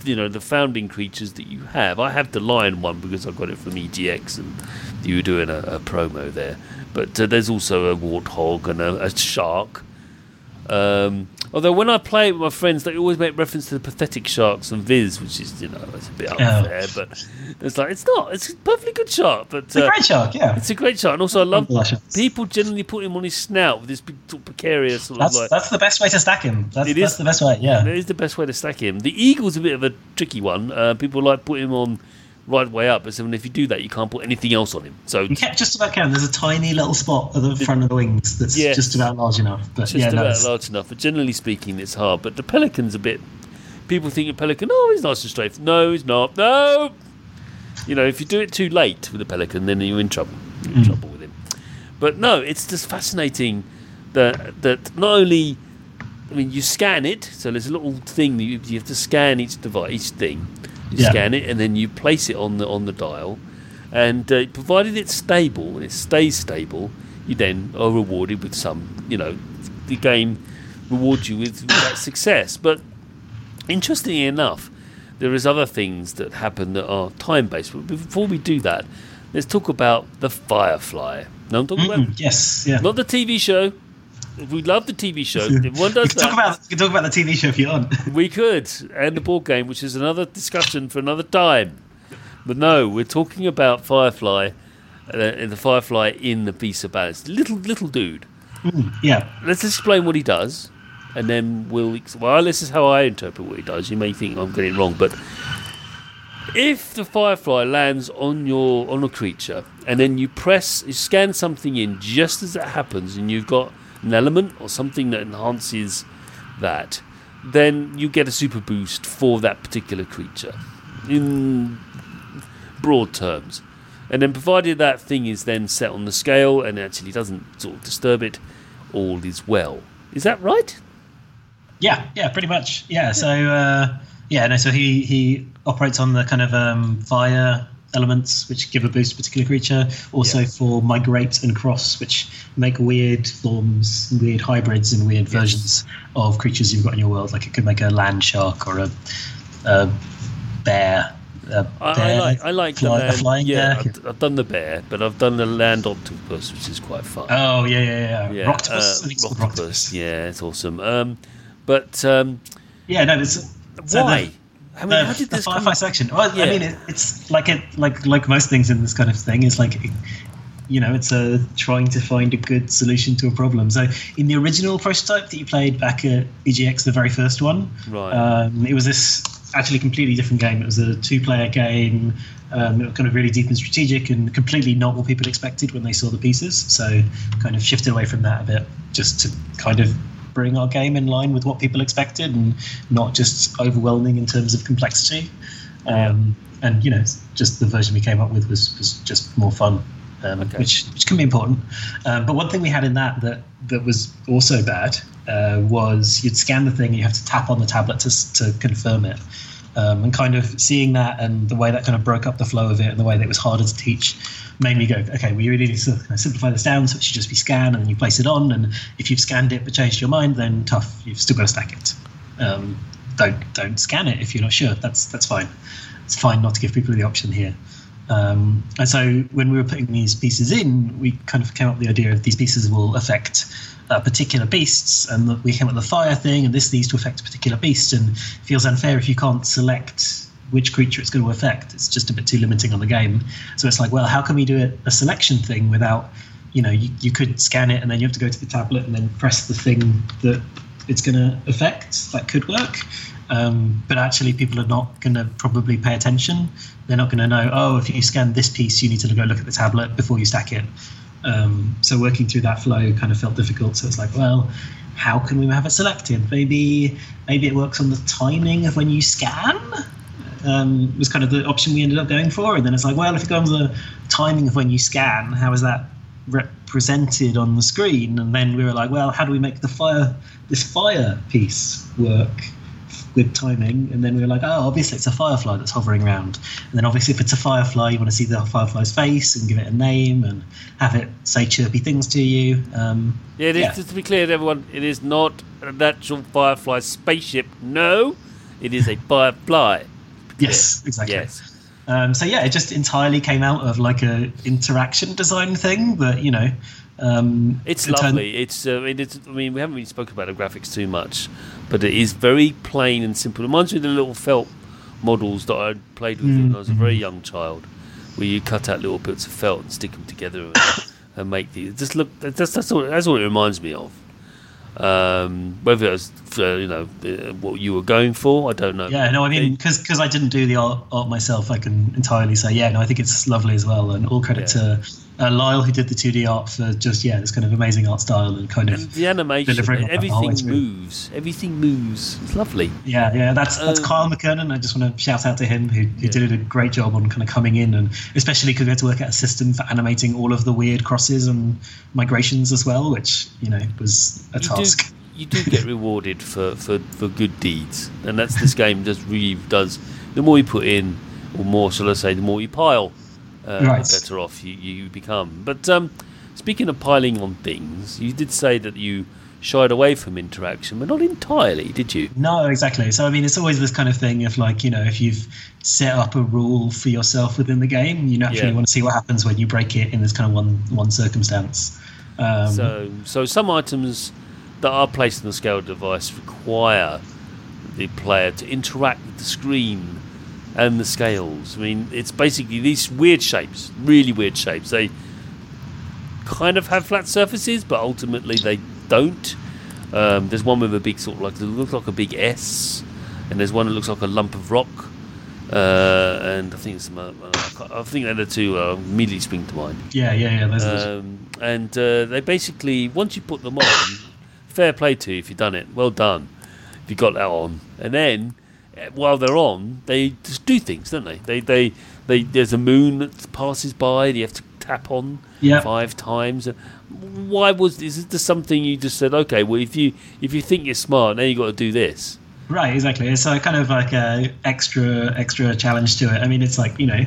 you know the founding creatures that you have. I have the lion one because I got it from EGX, and you were doing a, a promo there. But uh, there's also a warthog and a, a shark. Um, although when I play it with my friends, they always make reference to the pathetic sharks and Viz, which is you know it's a bit unfair, but it's like it's not. It's a perfectly good shark, but It's a uh, great shark, yeah. it's a great shark. And also, I love people generally put him on his snout with this big sort of precarious sort That's of like. that's the best way to stack him. That's, It that's the best way. Yeah. It is the best way to stack him. The eagle's a bit of a tricky one. Uh, people like put him on right way up, so if you do that, you can't put anything else on him. So You can't just about can. There's a tiny little spot at the front of the wings that's just about large enough. But just yeah, about it's- large enough. But generally speaking, it's hard. But the pelican's a bit. People think a pelican. Oh, he's nice and straight. No, he's not. No. You know, if you do it too late with a pelican, then you're in trouble. You're in Mm. trouble with him. But no, it's just fascinating that that not only. I mean, you scan it, so there's a little thing that you, you have to scan each device, each thing. You Yeah. scan it, and then you place it on the on the dial, and uh, provided it's stable and it stays stable, you then are rewarded with some. You know, the game rewards you with, with that success. But interestingly enough, there is other things that happen that are time based. But before we do that, let's talk about the Firefly. No, I'm talking about Mm, yes, yeah. not the TV show. We love the TV show. We does talk about we can talk about the TV show if you want. We could, and the board game, which is another discussion for another time. But no, we're talking about Firefly, uh, the Firefly in the Beast of Balance. Little little dude. yeah, Let's explain what he does, and then we'll. Well, this is how I interpret what he does. You may think I'm getting it wrong, but if the Firefly lands on your on a creature, and then you press, you scan something in just as it happens, and you've got an element or something that enhances that, then you get a super boost for that particular creature. In broad terms. And then, provided that thing is then set on the scale and actually doesn't sort of disturb it, all is well. Is that right? yeah, yeah, pretty much. Yeah, so uh, yeah, no, so he he operates on the kind of um, fire elements which give a boost to a particular creature. Also Yeah. for migrate and cross, which make weird forms, weird hybrids, and weird versions of creatures you've got in your world. Like it could make a land shark or a, a bear. A I, I bear like I like fly- the land. flying yeah, bear. I've, I've done the bear, but I've done the land octopus, which is quite fun. Oh yeah, yeah, yeah. yeah, Rocktopus. uh, I think it's called Rocktopus. Rocktopus. Yeah, it's awesome. Um, but um, Yeah, no, it's so why? the- I mean, the, how did the this Firefly come? section. Well, Yeah. I mean, it, it's like it, like like most things in this kind of thing. Is like you know, it's a trying to find a good solution to a problem. So in the original prototype that you played back at EGX, the very first one, Right. um, it was this actually completely different game. It was a two-player game. Um, it was kind of really deep and strategic, and completely not what people expected when they saw the pieces. So kind of shifted away from that a bit, just to kind of bring our game in line with what people expected, and not just overwhelming in terms of complexity. Um, and you know, just the version we came up with was was just more fun, um, Okay. which which can be important. Um, but one thing we had in that that that was also bad uh, was you'd scan the thing, and you have to tap on the tablet to to confirm it. Um, and kind of seeing that and the way that kind of broke up the flow of it and the way that it was harder to teach made me go, okay, we really need to kind of simplify this down so it should just be scan and then you place it on. And if you've scanned it but changed your mind, then tough, you've still got to stack it. Um, don't don't scan it if you're not sure. That's that's fine. It's fine not to give people the option here. Um, and so when we were putting these pieces in, we kind of came up with the idea of these pieces will affect uh, particular beasts, and that we came up with the fire thing, and this needs to affect a particular beast, and feels unfair if you can't select which creature it's going to affect. It's just a bit too limiting on the game. So it's like, well, how can we do it, a selection thing without, you know, you, you could scan it and then you have to go to the tablet and then press the thing that it's going to affect. That could work. Um, but actually, people are not going to probably pay attention. They're not going to know, oh, if you scan this piece, you need to go look at the tablet before you stack it. Um, so working through that flow kind of felt difficult. So it's like, well, how can we have it selected? Maybe maybe it works on the timing of when you scan. Um, was kind of the option we ended up going for. And then it's like, well, if it goes on the timing of when you scan, how is that represented on the screen? And then we were like, well, how do we make the fire this fire piece work with timing? And then we were like, oh, obviously it's a firefly that's hovering around. And then obviously if it's a firefly, you want to see the firefly's face and give it a name and have it say chirpy things to you. Um, Yeah, it is, Yeah. just to be clear to everyone, it is not an actual Firefly spaceship. No, it is a Firefly. yes, exactly. Yes. Um, so yeah, it just entirely came out of like a interaction design thing, but you know, um, It's lovely. It's, uh, it is, I mean, we haven't really spoken about the graphics too much, but it is very plain and simple. It reminds me of the little felt models that I played with when I was a very young child, where you cut out little bits of felt and stick them together and, and make these. Just look, that's, that's, all, that's what it reminds me of. Um, whether it was, uh, you know, uh, what you were going for, I don't know. Yeah, no, I mean, because I didn't do the art, art myself, I can entirely say, yeah, no, I think it's lovely as well, and all credit Yeah. to uh, Lyle who did the 2D art for just yeah, this kind of amazing art style and kind and of the animation, delivering on the everything moves. Everything moves. It's lovely. yeah, yeah. That's that's Um, Kyle McKernan. I just want to shout out to him who, who did a great job on kind of coming in and especially because we had to work out a system for animating all of the weird crosses and migrations as well, which you know was a you task. do you do get rewarded for, for, for good deeds, and that's this game just really does. The more you put in, or more, shall I say, the more you pile, uh, Right. the better off you, you become. But um, speaking of piling on things, you did say that you shied away from interaction, but not entirely, did you? No, exactly. So I mean, it's always this kind of thing of like you know, if you've set up a rule for yourself within the game, you naturally Yeah. want to see what happens when you break it in this kind of one one circumstance. Um, So, so some items that are placed on the scale device require the player to interact with the screen and the scales. I mean, it's basically these weird shapes, really weird shapes. They kind of have flat surfaces, but ultimately they don't. Um, there's one with a big sort of like it looks like a big S, and there's one that looks like a lump of rock. Uh, and I think some, uh, I think they're the two uh, immediately spring to mind. yeah, yeah, yeah. Those are the- Um, and uh, they basically, once you put them on, fair play to you if you've done it. Well done if you got that on. And then, while they're on, they just do things, don't they? They, they, they. There's a moon that passes by. You have to tap on Yeah. five times. Why was is this something you just said? Okay, well, if you if you think you're smart, now you got to do this. Right, exactly. It's a kind of like a extra extra challenge to it. I mean, it's like you know,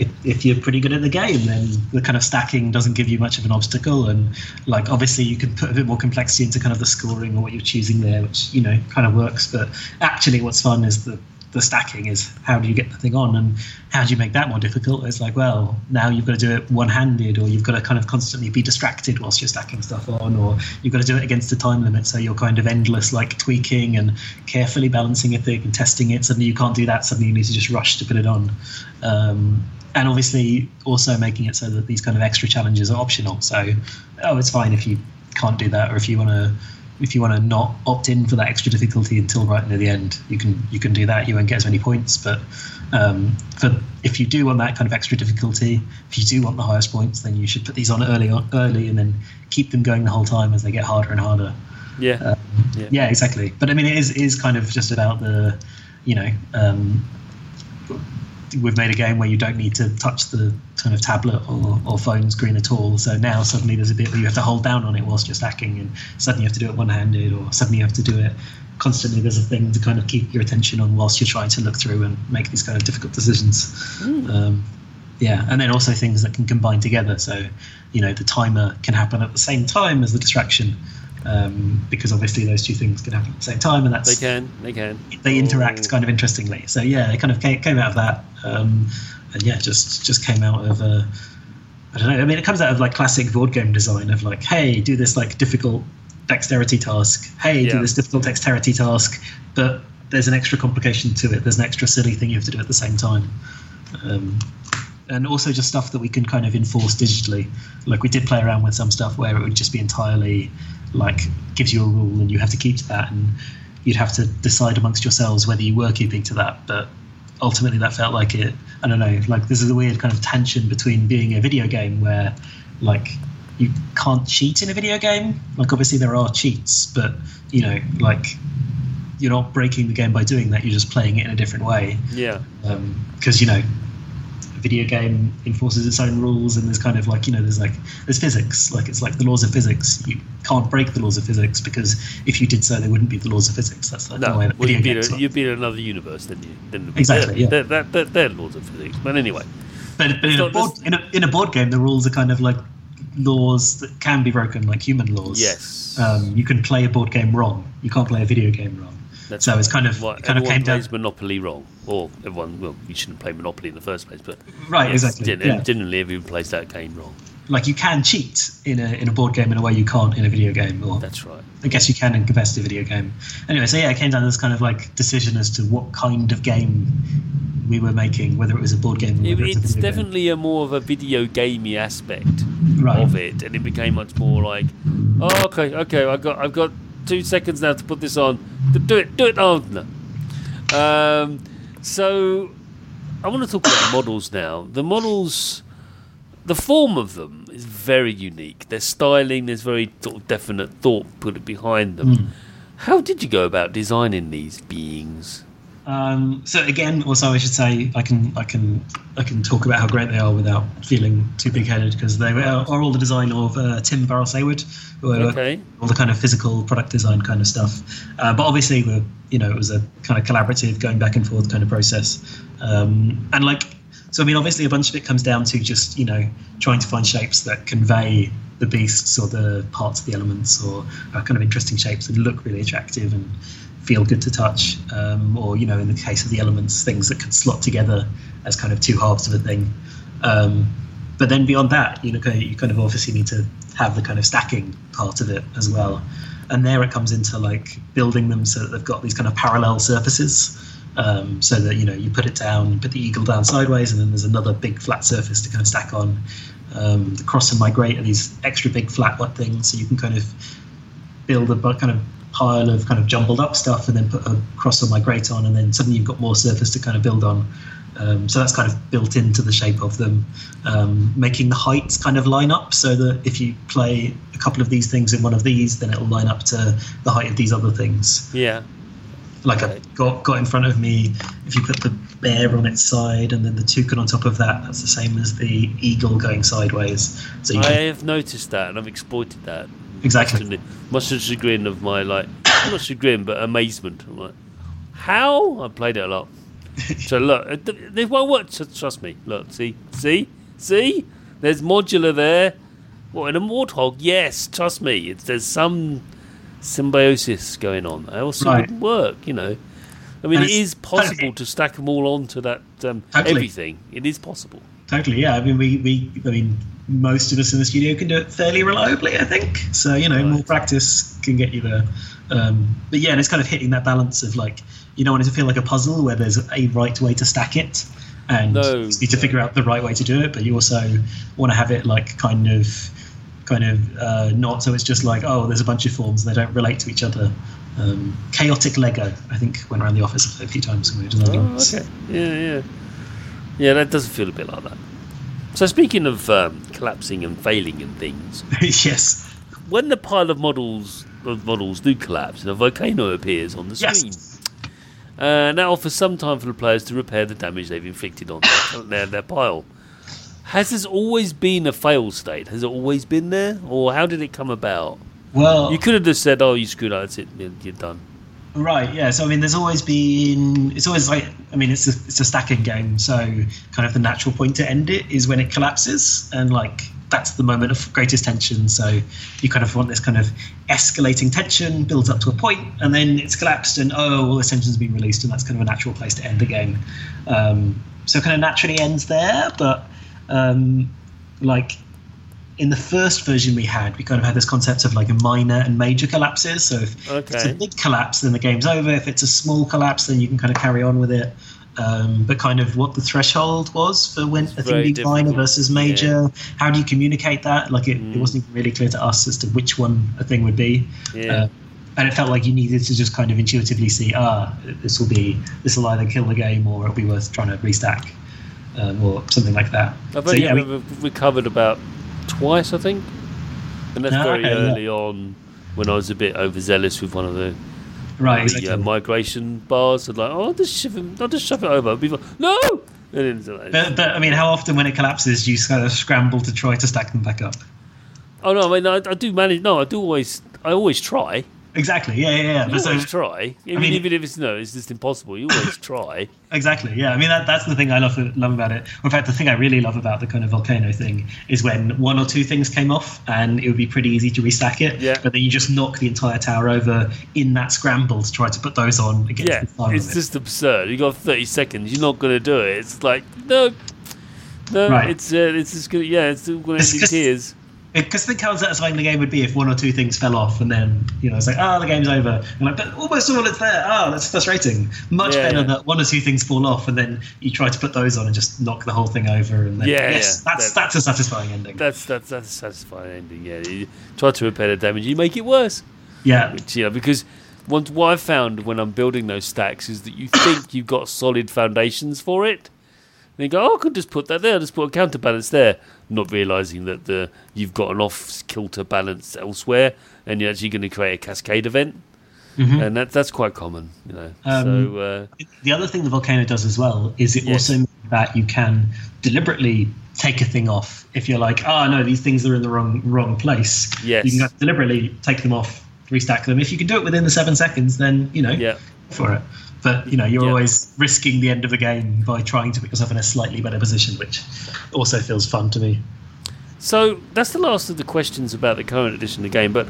if, if you're pretty good at the game, then the kind of stacking doesn't give you much of an obstacle, and like obviously you can put a bit more complexity into kind of the scoring or what you're choosing there, which you know kind of works. But actually, what's fun is the the stacking is how do you get the thing on and how do you make that more difficult? It's like well now you've got to do it one-handed or you've got to kind of constantly be distracted whilst you're stacking stuff on or you've got to do it against a time limit. So you're kind of endless like tweaking and carefully balancing a thing and testing it. Suddenly you can't do that. Suddenly you need to just rush to put it on. Um, and obviously also making it so that these kind of extra challenges are optional. So, oh, it's fine if you can't do that, or if you want to, if you want to not opt in for that extra difficulty until right near the end, you can you can do that. You won't get as many points, but um, for if you do want that kind of extra difficulty, if you do want the highest points, then you should put these on early on, early, and then keep them going the whole time as they get harder and harder. Yeah. Um, Yeah. yeah. exactly. But I mean, it is it is kind of just about the, you know, um, we've made a game where you don't need to touch the kind of tablet or, or phone screen at all. So now suddenly there's a bit where you have to hold down on it whilst you're stacking, and suddenly you have to do it one handed, or suddenly you have to do it constantly. There's a thing to kind of keep your attention on whilst you're trying to look through and make these kind of difficult decisions. Um, yeah, and then also things that can combine together. So, you know, the timer can happen at the same time as the distraction, um, because obviously those two things can happen at the same time, and that's They can. They can. they interact Oh. kind of interestingly. So yeah, it kind of came, came out of that, um, and yeah, just just came out of uh, I don't know. I mean, it comes out of like classic board game design of like, hey, do this like difficult dexterity task. Hey, Yeah. do this difficult dexterity task, but there's an extra complication to it. There's an extra silly thing you have to do at the same time. Um, and also just stuff that we can kind of enforce digitally. Like we did play around with some stuff where it would just be entirely like gives you a rule and you have to keep to that, and you'd have to decide amongst yourselves whether you were keeping to that. But ultimately, that felt like it. I don't know. Like this is a weird kind of tension between being a video game where like you can't cheat in a video game. Like obviously there are cheats, but you know like you're not breaking the game by doing that. You're just playing it in a different way Yeah. Um, because you know video game enforces its own rules and there's kind of like you know there's like there's physics like it's like the laws of physics you can't break the laws of physics because if you did so they wouldn't be the laws of physics that's like the No, way that well, you'd be, in a, you'd be in another universe, didn't you? Then Exactly, They're, yeah. they're, they're, they're, they're laws of physics. But anyway, but, but in, a board, in, a, in a board game the rules are kind of like laws that can be broken like human laws yes. um, you can play a board game wrong you can't play a video game wrong That's so it's kind of Well, it kind of came down plays Monopoly wrong, or everyone. Well, you shouldn't play Monopoly in the first place, but right yes, exactly gen- yeah. generally everyone plays that game wrong. like you can cheat in a in a board game in a way you can't in a video game or That's right. I guess you can in a competitive video game. Anyway, so yeah, it came down to this kind of like decision as to what kind of game we were making, whether it was a board game or It, it's, a definitely a more of a video gamey aspect right. of it, and it became much more like, oh, okay, okay, I got, I've got two seconds now to put this on. Do it, do it. Oh no. Um, so I want to talk about models now. The models, the form of them is very unique. Their styling, there's very sort of definite thought put behind them. Hmm. How did you go about designing these beings? Um, so again, also I should say I can I can I can talk about how great they are without feeling too big-headed because they were, are all the design of uh, Tim who are Okay. all the kind of physical product design kind of stuff. Uh, but obviously, the you know it was a kind of collaborative, going back and forth kind of process. Um, and like, so I mean, obviously, a bunch of it comes down to just you know trying to find shapes that convey the beasts or the parts of the elements or uh, kind of interesting shapes that look really attractive and feel good to touch. Um, or you know, in the case of the elements, things that could slot together as kind of two halves of a thing. Um, but then beyond that, you know, you kind of obviously need to have the kind of stacking part of it as well. And there it comes into like building them so that they've got these kind of parallel surfaces. Um, so that you know you put it down, put the eagle down sideways, and then there's another big flat surface to kind of stack on. Um, the cross and migrate are these extra big flat what things, so you can kind of build a kind of pile of kind of jumbled up stuff, and then put a cross or migrate on, and then suddenly you've got more surface to kind of build on. Um, so that's kind of built into the shape of them, um, making the heights kind of line up so that if you play a couple of these things in one of these, then it'll line up to the height of these other things. Yeah. Like. I've got, got in front of me, if you put the bear on its side and then the toucan on top of that, that's the same as the eagle going sideways. So you I can, have noticed that, and I've exploited that. Exactly. Much to, the chagrin of my like, not chagrin, but amazement. I'm like, how? I played it a lot. So look, it, it won't work. Trust me. Look, see, see, see. There's modular there. What in a warthog? Yes, trust me. It's, there's some symbiosis going on. Else Right. it wouldn't work. You know. I mean, it's possible totally- to stack them all onto that um, Totally. everything. It is possible. Totally, yeah. I mean, we, we, I mean, most of us in the studio can do it fairly reliably, I think. So you know, Right. more practice can get you there. Um, but yeah, and it's kind of hitting that balance of like you don't want it to feel like a puzzle where there's a right way to stack it, and No, you need to no. figure out the right way to do it. But you also want to have it like kind of, kind of uh, not so it's just like oh, there's a bunch of forms they don't relate to each other. Um, chaotic Lego, I think, went around the office a few times. when we were Oh, okay. Yeah, yeah. Yeah, that does feel a bit like that. So speaking of um, collapsing and failing and things, yes. when the pile of models of models do collapse and a volcano appears on the Yes. screen, uh, that offers some time for the players to repair the damage they've inflicted on their, their, their pile. Has this always been a fail state? Has it always been there, or how did it come about? Well, You could have just said, "Oh, you screwed up. That's it. You're done." Right, yeah. So I mean, there's always been. It's always like. I mean, it's a it's a stacking game. So kind of the natural point to end it is when it collapses, and like that's the moment of greatest tension. So you kind of want this kind of escalating tension builds up to a point, and then it's collapsed, and oh, all this tension's been released, and that's kind of a natural place to end the game. Um, so kind of naturally ends there, but um, like in the first version we had, we kind of had this concept of like a minor and major collapses. So if it's a big collapse, then the game's over. If it's a small collapse, then you can kind of carry on with it. Um, but kind of what the threshold was for when a thing being minor versus major. How do you communicate that? Like it, Mm. it wasn't even really clear to us as to which one a thing would be. Yeah. Uh, and it felt like you needed to just kind of intuitively see, ah, this will be this will either kill the game or it'll be worth trying to restack, um, or something like that. I've So, yeah, we- ever recovered about twice, I think, and that's Ah, very okay, yeah. early on when I was a bit overzealous with one of the, right, the exactly. uh, migration bars. I'd like, oh, I'll just shove him, I'll just shove it over. People, no. And But, but I mean, how often when it collapses, you kind of scramble to try to stack them back up? oh no, I mean, I, I do manage. No, I do always, I always try. Exactly. Yeah, yeah, yeah. You so, always try. I mean, mean- even if it's no, it's just impossible. You always try. exactly. Yeah. I mean, that, that's the thing I love love about it. In fact, the thing I really love about the kind of volcano thing is when one or two things came off, and it would be pretty easy to restack it. Yeah. But then you just knock the entire tower over in that scramble to try to put those on against Yeah, the time it's just absurd. You got 30 seconds. You're not going to do it. It's like no, no. Right. It's uh, it's just gonna yeah. It's going to end in tears. Because think how satisfying the game would be if one or two things fell off, and then you know it's like, oh, the game's over. And like, but almost all it's there. Oh, that's frustrating. Much Yeah, better yeah. that one or two things fall off, and then you try to put those on and just knock the whole thing over. And then Yeah, yes, yeah, that's that- that's a satisfying ending. That's that's that's a satisfying ending. Yeah, you try to repair the damage, you make it worse. yeah, Which, you know, because once what I've found when I'm building those stacks is that you think you've got solid foundations for it. And you go, oh, I could just put that there, just put a counterbalance there, not realizing that the you've got an off kilter balance elsewhere, and you're actually going to create a cascade event, Mhm. and that that's quite common, you know. Um, so uh, The other thing the volcano does as well is it Yes. also means that you can deliberately take a thing off if you're like, oh no, these things are in the wrong wrong place. Yes. You can deliberately take them off, restack them. If you can do it within the seven seconds, then you know, yeah, for it. But you know, you're Yeah. always risking the end of the game by trying to put yourself in a slightly better position, which also feels fun to me. So that's the last of the questions about the current edition of the game. But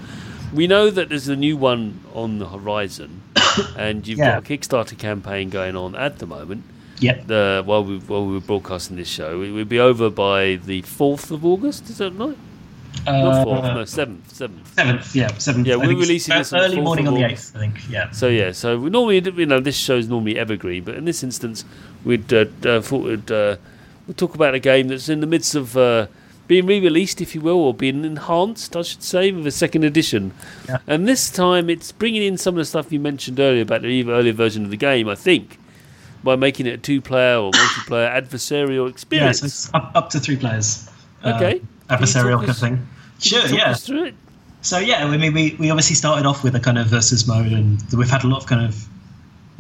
we know that there's a new one on the horizon, and you've Yeah. got a Kickstarter campaign going on at the moment. Yep. The while we while we were broadcasting this show, it would be over by the fourth of August. Is that right? Not fourth, no seventh, seventh. Seventh, yeah, seventh. Yeah, I we're releasing this early 4th morning on the eighth, I think. Yeah. So yeah, so we normally you know this show's normally evergreen, but in this instance, we'd uh, uh, thought we'd uh, we'd talk about a game that's in the midst of uh, being re-released, if you will, or being enhanced, I should say, with a second edition. Yeah. And this time, it's bringing in some of the stuff you mentioned earlier about the earlier version of the game. I think by making it a two-player or multiplayer adversarial Yeah, experience. so it's up, up to three players. uh, Okay. Can you adversarial kind of thing. Sure, yeah. us through it? So yeah, I mean, we, we obviously started off with a kind of versus mode, and we've had a lot of kind of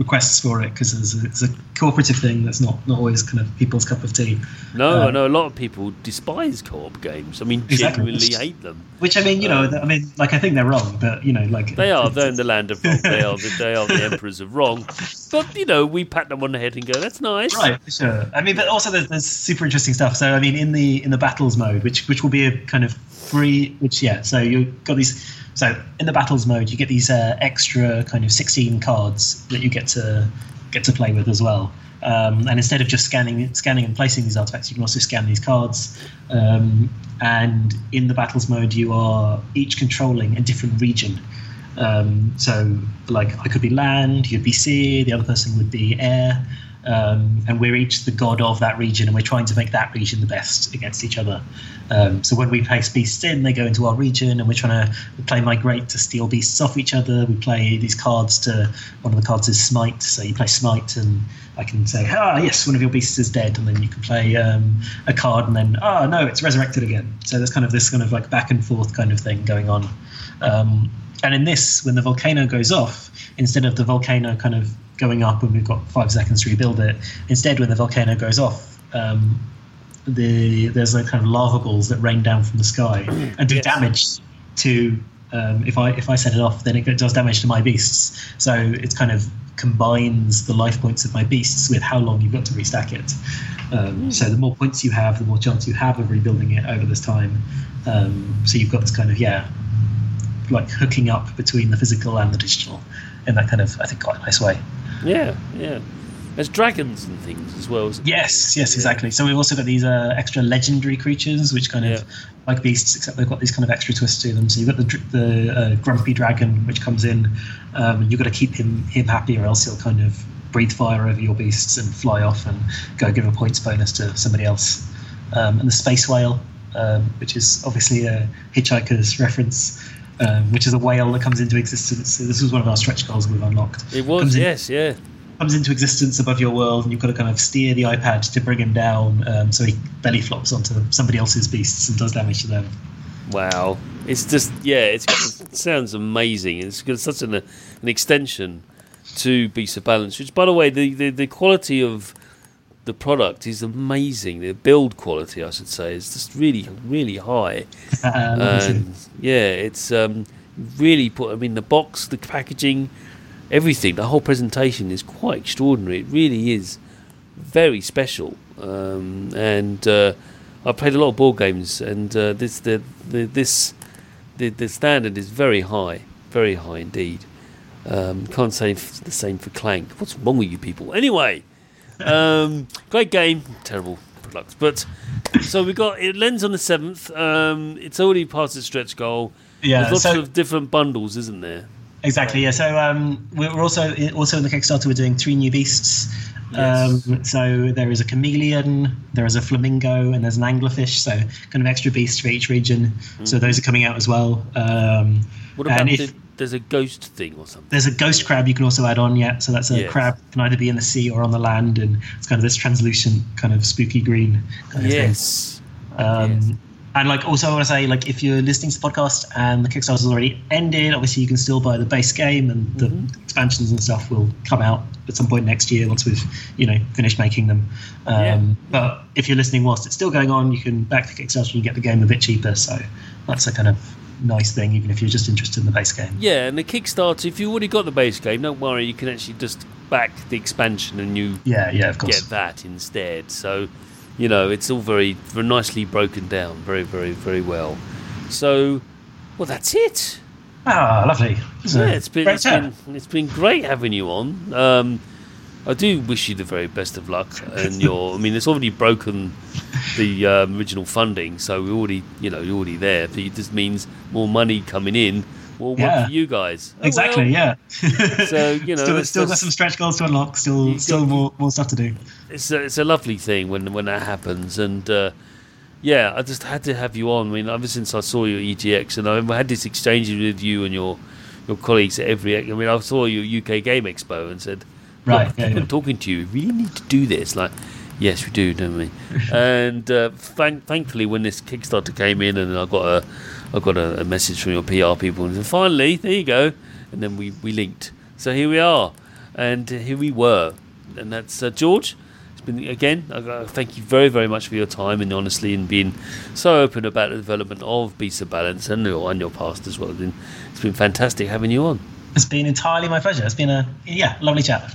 requests for it because it's, a- it's a cooperative thing that's not, not always kind of people's cup of tea. No, Uh, I know a lot of people despise co-op games. I mean, Exactly. genuinely hate them. Which I mean, you know, I mean, like I think they're wrong, but you know, like Um, They are. They're in the land of wrong. They are. The, they are the emperors of wrong. But you know, we pat them on the head and go, "That's nice." Right, sure. I mean, but also there's, there's super interesting stuff. So I mean, in the in the battles mode, which which will be a kind of free, which yeah. So you've got these. So in the battles mode, you get these uh, extra kind of 16 cards that you get to get to play with as well. Um, and instead of just scanning scanning and placing these artifacts, you can also scan these cards. Um, and in the battles mode, you are each controlling a different region. Um, so, like, I could be land, you'd be sea, the other person would be air. Um, and we're each the god of that region, and we're trying to make that region the best against each other. Um, so when we place beasts in, they go into our region, and we're trying to play migrate to steal beasts off each other. We play these cards to one of the cards is smite, so you play smite, and I can say, ah, yes, one of your beasts is dead, and then you can play um, a card, and then, oh no, it's resurrected again. So there's kind of this kind of like back and forth kind of thing going on. And in this, when the volcano goes off, instead of the volcano kind of going up and we've got five seconds to rebuild it, instead when the volcano goes off, um, the there's like kind of lava balls that rain down from the sky and do Yes. damage to. Um, if I if I set it off, then it does damage to my beasts. So it's kind of combines the life points of my beasts with how long you've got to restack it. Um, so the more points you have, the more chance you have of rebuilding it over this time. Um, so you've got this kind of yeah, like hooking up between the physical and the digital in that kind of I think quite nice way. Yeah, yeah. There's dragons and things as well. Yes, yes, exactly. So we've also got these uh, extra legendary creatures, which kind of Yeah. like beasts, except they've got these kind of extra twists to them. So you've got the the uh, grumpy dragon, which comes in, um, and you've got to keep him him happy, or else he'll kind of breathe fire over your beasts and fly off and go give a points bonus to somebody else. Um, and the space whale, um, which is obviously a Hitchhiker's reference. Um, which is a whale that comes into existence. So this was one of our stretch goals we've unlocked. It was, Comes in- yes, yeah. comes into existence above your world, and you've got to kind of steer the iPad to bring him down, um, so he belly flops onto somebody else's beasts and does damage to them. Wow. It's just, yeah, it's, it sounds amazing. It's got such an, an extension to Beast of Balance, which, by the way, the, the, the quality of the product is amazing. The build quality, I should say, is just really, really high. Let me see. and yeah, it's um, really put. I mean, the box, the packaging, everything, the whole presentation is quite extraordinary. It really is very special. Um, and uh, I played a lot of board games, and uh, this the, the this the, the standard is very high, very high indeed. Um, can't say the same for Clank. What's wrong with you people? Anyway, um, great game, terrible products, but so we got it lends on the seventh. Um, it's already past its stretch goal. Yeah, There's lots so of different bundles, isn't there? exactly. Yeah, so um, we're also also in the Kickstarter. We're doing three new beasts. Yes. Um, so there is a chameleon, there is a flamingo, and there's an anglerfish. So kind of extra beasts for each region. So those are coming out as well. Um, What about and if- the, there's a ghost thing or something? There's a ghost crab you can also add on, yeah. So that's a Yes. crab can either be in the sea or on the land, and it's kind of this translucent, kind of spooky green kind of thing. Yes. Um, Yes. And like also, I want to say, like, if you're listening to the podcast and the Kickstarter's already ended, obviously you can still buy the base game, and the Mm-hmm. expansions and stuff will come out at some point next year once we've, you know, finished making them. Um, Yeah. But if you're listening whilst it's still going on, you can back the Kickstarter and get the game a bit cheaper. So that's a kind of nice thing, even if you're just interested in the base game. Yeah, and the Kickstarter, if you've already got the base game, don't worry, you can actually just back the expansion and you Yeah, yeah, of course. get that instead. So, you know, it's all very, very nicely broken down, very, very, very well. So, well, that's it. Ah, lovely. It's Yeah, it's been great it's been it's been great having you on. Um, I do wish you the very best of luck, and your I mean, it's already broken the um, original funding, so we're already you know you're already there. But it just means more money coming in, Yeah. for you guys. Oh, Exactly. well, yeah. So, you know, still, still got some stretch goals to unlock. Still, still more more stuff to do. it's a, it's a lovely thing when when that happens, and uh, yeah, I just had to have you on. I mean, ever since I saw you at EGX, and I had this exchange with you and your your colleagues at every. I mean, I saw your UK Game Expo and said, Right, "Look, yeah, I've been yeah. talking to you. We really need to do this." Like, yes, we do, don't we? and uh, thank, thankfully, when this Kickstarter came in, and I got a I got a, a message from your PR people, and said, finally, there you go. And then we we linked. So here we are, and here we were, and that's uh, George. It's been again. I gotta thank you very, very much for your time and honestly, and being so open about the development of Beast of Balance and your and your past as well. It's been, it's been fantastic having you on. It's been entirely my pleasure. It's been a yeah, lovely chat.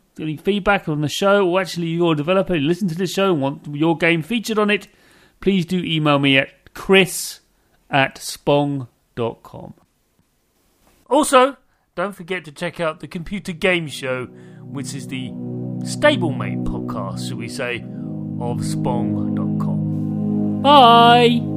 any feedback on the show, or actually you're a developer, listen to the show and want your game featured on it, please do email me at chris at spong.com. Also, don't forget to check out the Computer Game Show, which is the stablemate podcast, shall we say, of spong.com. Bye!